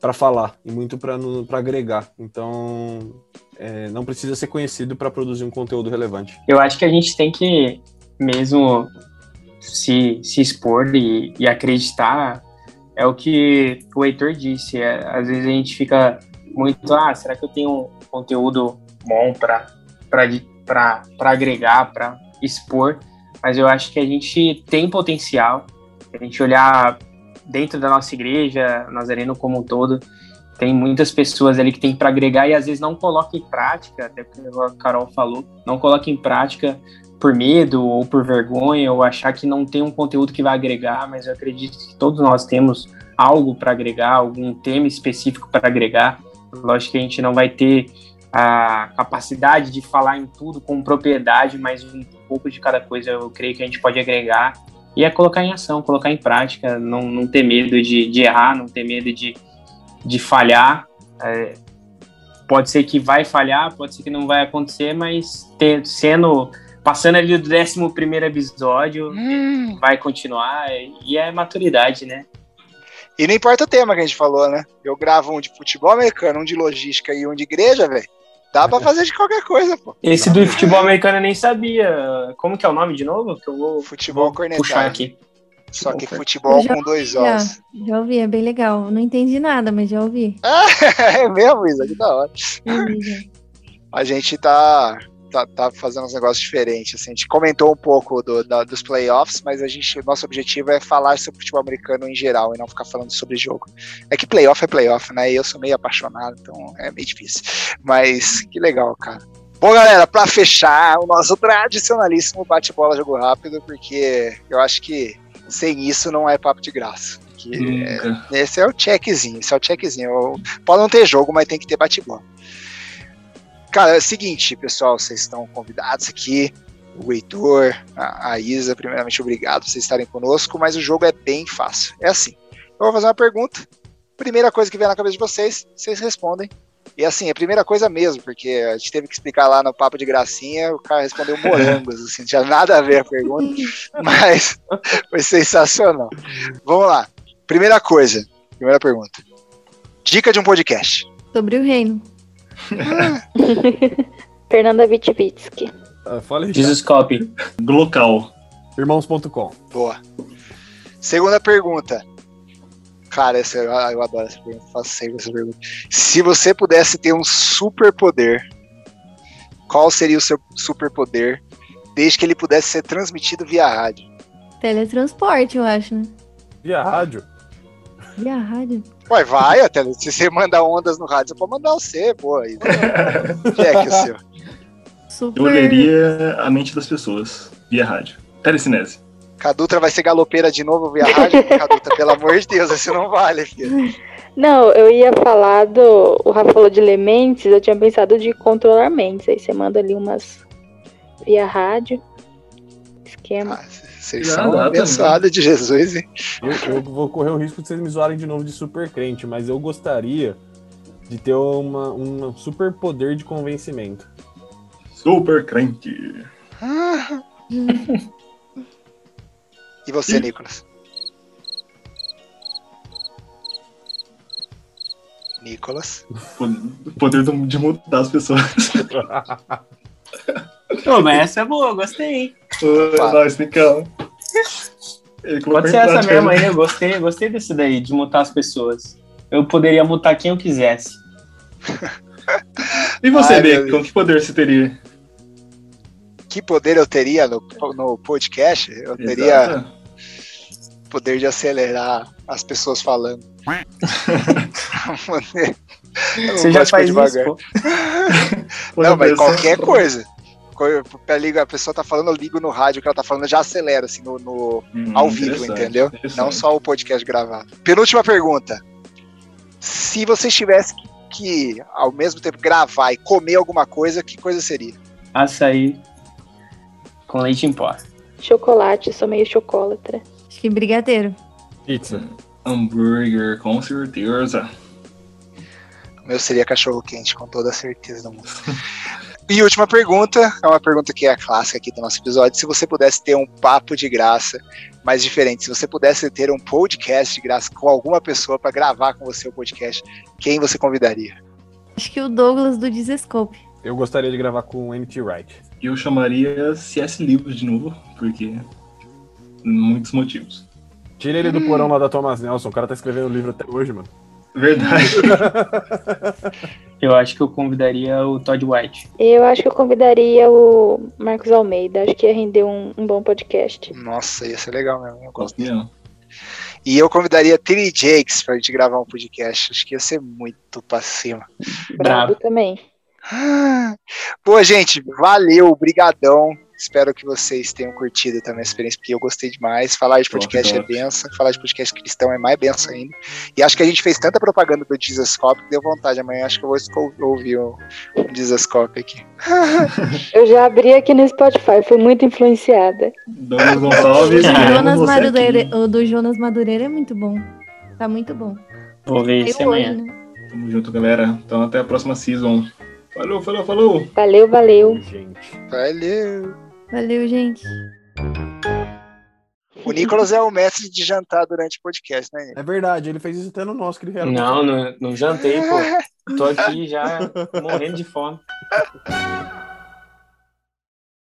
para falar e muito para agregar. Então é, não precisa ser conhecido para produzir um conteúdo relevante. Eu acho que a gente tem que mesmo se, se expor e, e acreditar. É o que o Heitor disse. É, às vezes a gente fica muito, ah, será que eu tenho um conteúdo bom para agregar, para expor? Mas eu acho que a gente tem potencial. A gente olhar dentro da nossa igreja, Nazareno como um todo, tem muitas pessoas ali que tem para agregar e às vezes não coloca em prática, até porque a Carol falou, não coloca em prática por medo ou por vergonha ou achar que não tem um conteúdo que vai agregar, mas eu acredito que todos nós temos algo para agregar, algum tema específico para agregar. Lógico que a gente não vai ter a capacidade de falar em tudo com propriedade, mas um pouco de cada coisa eu creio que a gente pode agregar e é colocar em ação, colocar em prática, não, não ter medo de, de errar, não ter medo de, de falhar. É, pode ser que vai falhar, pode ser que não vai acontecer, mas ter, sendo passando ali do 11 primeiro episódio, hum. vai continuar e é maturidade, né? E não importa o tema que a gente falou, né? Eu gravo um de futebol americano, um de logística e um de igreja, velho. Dá pra fazer de qualquer coisa, pô. Esse do futebol americano eu nem sabia. Como que é o nome de novo? Que eu vou, futebol vou puxar aqui. Só que futebol com dois ossos. Já ouvi, é bem legal. Não entendi nada, mas já ouvi. [laughs] é mesmo, Isa, que da hora. A gente tá tá, tá fazendo uns negócios diferentes. Assim. A gente comentou um pouco do, da, dos playoffs, mas a gente, nosso objetivo é falar sobre futebol americano em geral e não ficar falando sobre jogo. É que playoff é playoff, né? E eu sou meio apaixonado, então é meio difícil. Mas que legal, cara. Bom, galera, para fechar o nosso tradicionalíssimo bate-bola jogo rápido, porque eu acho que sem isso não é papo de graça. É, esse é o checkzinho, esse é o checkzinho. Pode não ter jogo, mas tem que ter bate-bola. Cara, é o seguinte, pessoal, vocês estão convidados aqui. O Heitor, a, a Isa, primeiramente, obrigado por vocês estarem conosco, mas o jogo é bem fácil. É assim: eu vou fazer uma pergunta. Primeira coisa que vier na cabeça de vocês, vocês respondem. E assim, é a primeira coisa mesmo, porque a gente teve que explicar lá no papo de gracinha, o cara respondeu morangos, assim, não tinha nada a ver a pergunta, [laughs] mas foi sensacional. Vamos lá. Primeira coisa, primeira pergunta. Dica de um podcast. Sobre o reino. [laughs] Fernanda Vitvitsky. Uh, fala Jesus Copy. Glocal. Irmãos.com. Boa. Segunda pergunta. Cara, essa, eu, eu adoro essa pergunta. Faço sempre essa pergunta. Se você pudesse ter um superpoder, qual seria o seu superpoder, desde que ele pudesse ser transmitido via rádio? Teletransporte, eu acho, né? Via rádio? Via rádio. Ué, vai até. [laughs] Se você mandar ondas no rádio, você pode mandar o C, pô. Aí, [laughs] Jack, o seu. Super... Eu leria a mente das pessoas via rádio. Telecinese. Cadutra vai ser galopeira de novo via rádio? [laughs] Cadutra, pelo amor de Deus, isso não vale, filho. Não, eu ia falar do. O Rafa falou de lementes, eu tinha pensado de controlar mentes. Aí você manda ali umas via rádio. Esquema. Ah, vocês são abençoados de Jesus, hein? Eu, eu, vou correr o risco de vocês me zoarem de novo de super crente, mas eu gostaria de ter uma, um super poder de convencimento. Super crente. e você, Nicolas? Nicolas. O poder de mudar as pessoas. [laughs] Pô, mas essa é boa, gostei. Nós, Nicão. Pode ser essa mesmo aí, eu gostei, eu gostei desse daí, de mutar as pessoas. Eu poderia mutar quem eu quisesse. e você, Bacon, que poder você teria? Que poder eu teria no, no podcast? Eu Exato. teria poder de acelerar as pessoas falando. [laughs] [laughs] você já faz devagar. isso, Não, mas qualquer coisa a pessoa tá falando, eu ligo no rádio que ela tá falando, já acelera, assim, no, no hum, ao vivo, entendeu? Não só o podcast gravado. Penúltima pergunta. Se você tivesse que, ao mesmo tempo, gravar e comer alguma coisa, que coisa seria? Açaí com leite em pó. Chocolate, sou meio chocolatra. Acho que brigadeiro. Pizza. Hambúrguer, com certeza. O meu seria cachorro quente, com toda a certeza do mundo. [laughs] E última pergunta, é uma pergunta que é a clássica aqui do nosso episódio. Se você pudesse ter um papo de graça mais diferente, se você pudesse ter um podcast de graça com alguma pessoa para gravar com você o podcast, quem você convidaria? Acho que o Douglas do Dizescope. Eu gostaria de gravar com o N.T. Wright. Eu chamaria C.S. Lewis de novo, porque muitos motivos. Tira ele do porão lá da Thomas Nelson, o cara tá escrevendo o livro até hoje, mano. Verdade. [laughs] eu acho que eu convidaria o Todd White. Eu acho que eu convidaria o Marcos Almeida. Acho que ia render um, um bom podcast. Nossa, ia ser legal mesmo. Eu gosto. Não. E eu convidaria Tiri Jakes pra gente gravar um podcast. Acho que ia ser muito pra cima. Brabo também. Pô, gente, valeu, brigadão. Espero que vocês tenham curtido também a experiência, porque eu gostei demais. Falar de podcast Top, é top. benção, falar de podcast cristão é mais benção ainda. E acho que a gente fez tanta propaganda do Jesus Cop que deu vontade. Amanhã acho que eu vou ouvir o, Jesus Cop aqui. [laughs] Eu já abri aqui no Spotify, fui muito influenciada. Douglas Gonçalves, O do queremos Jonas Madureira, o do Jonas Madureira é muito bom. Tá muito bom. Vou ver isso Saiu hoje, amanhã. né? Tamo junto, galera. Então até a próxima season. Falou, falou, falou. Valeu, valeu. Gente. Valeu! Valeu, gente. O Nicolas é o mestre de jantar durante o podcast, né? É verdade, ele fez isso até no nosso, que ele Não, não, não jantei, pô. [laughs] Tô aqui já morrendo de fome. [laughs]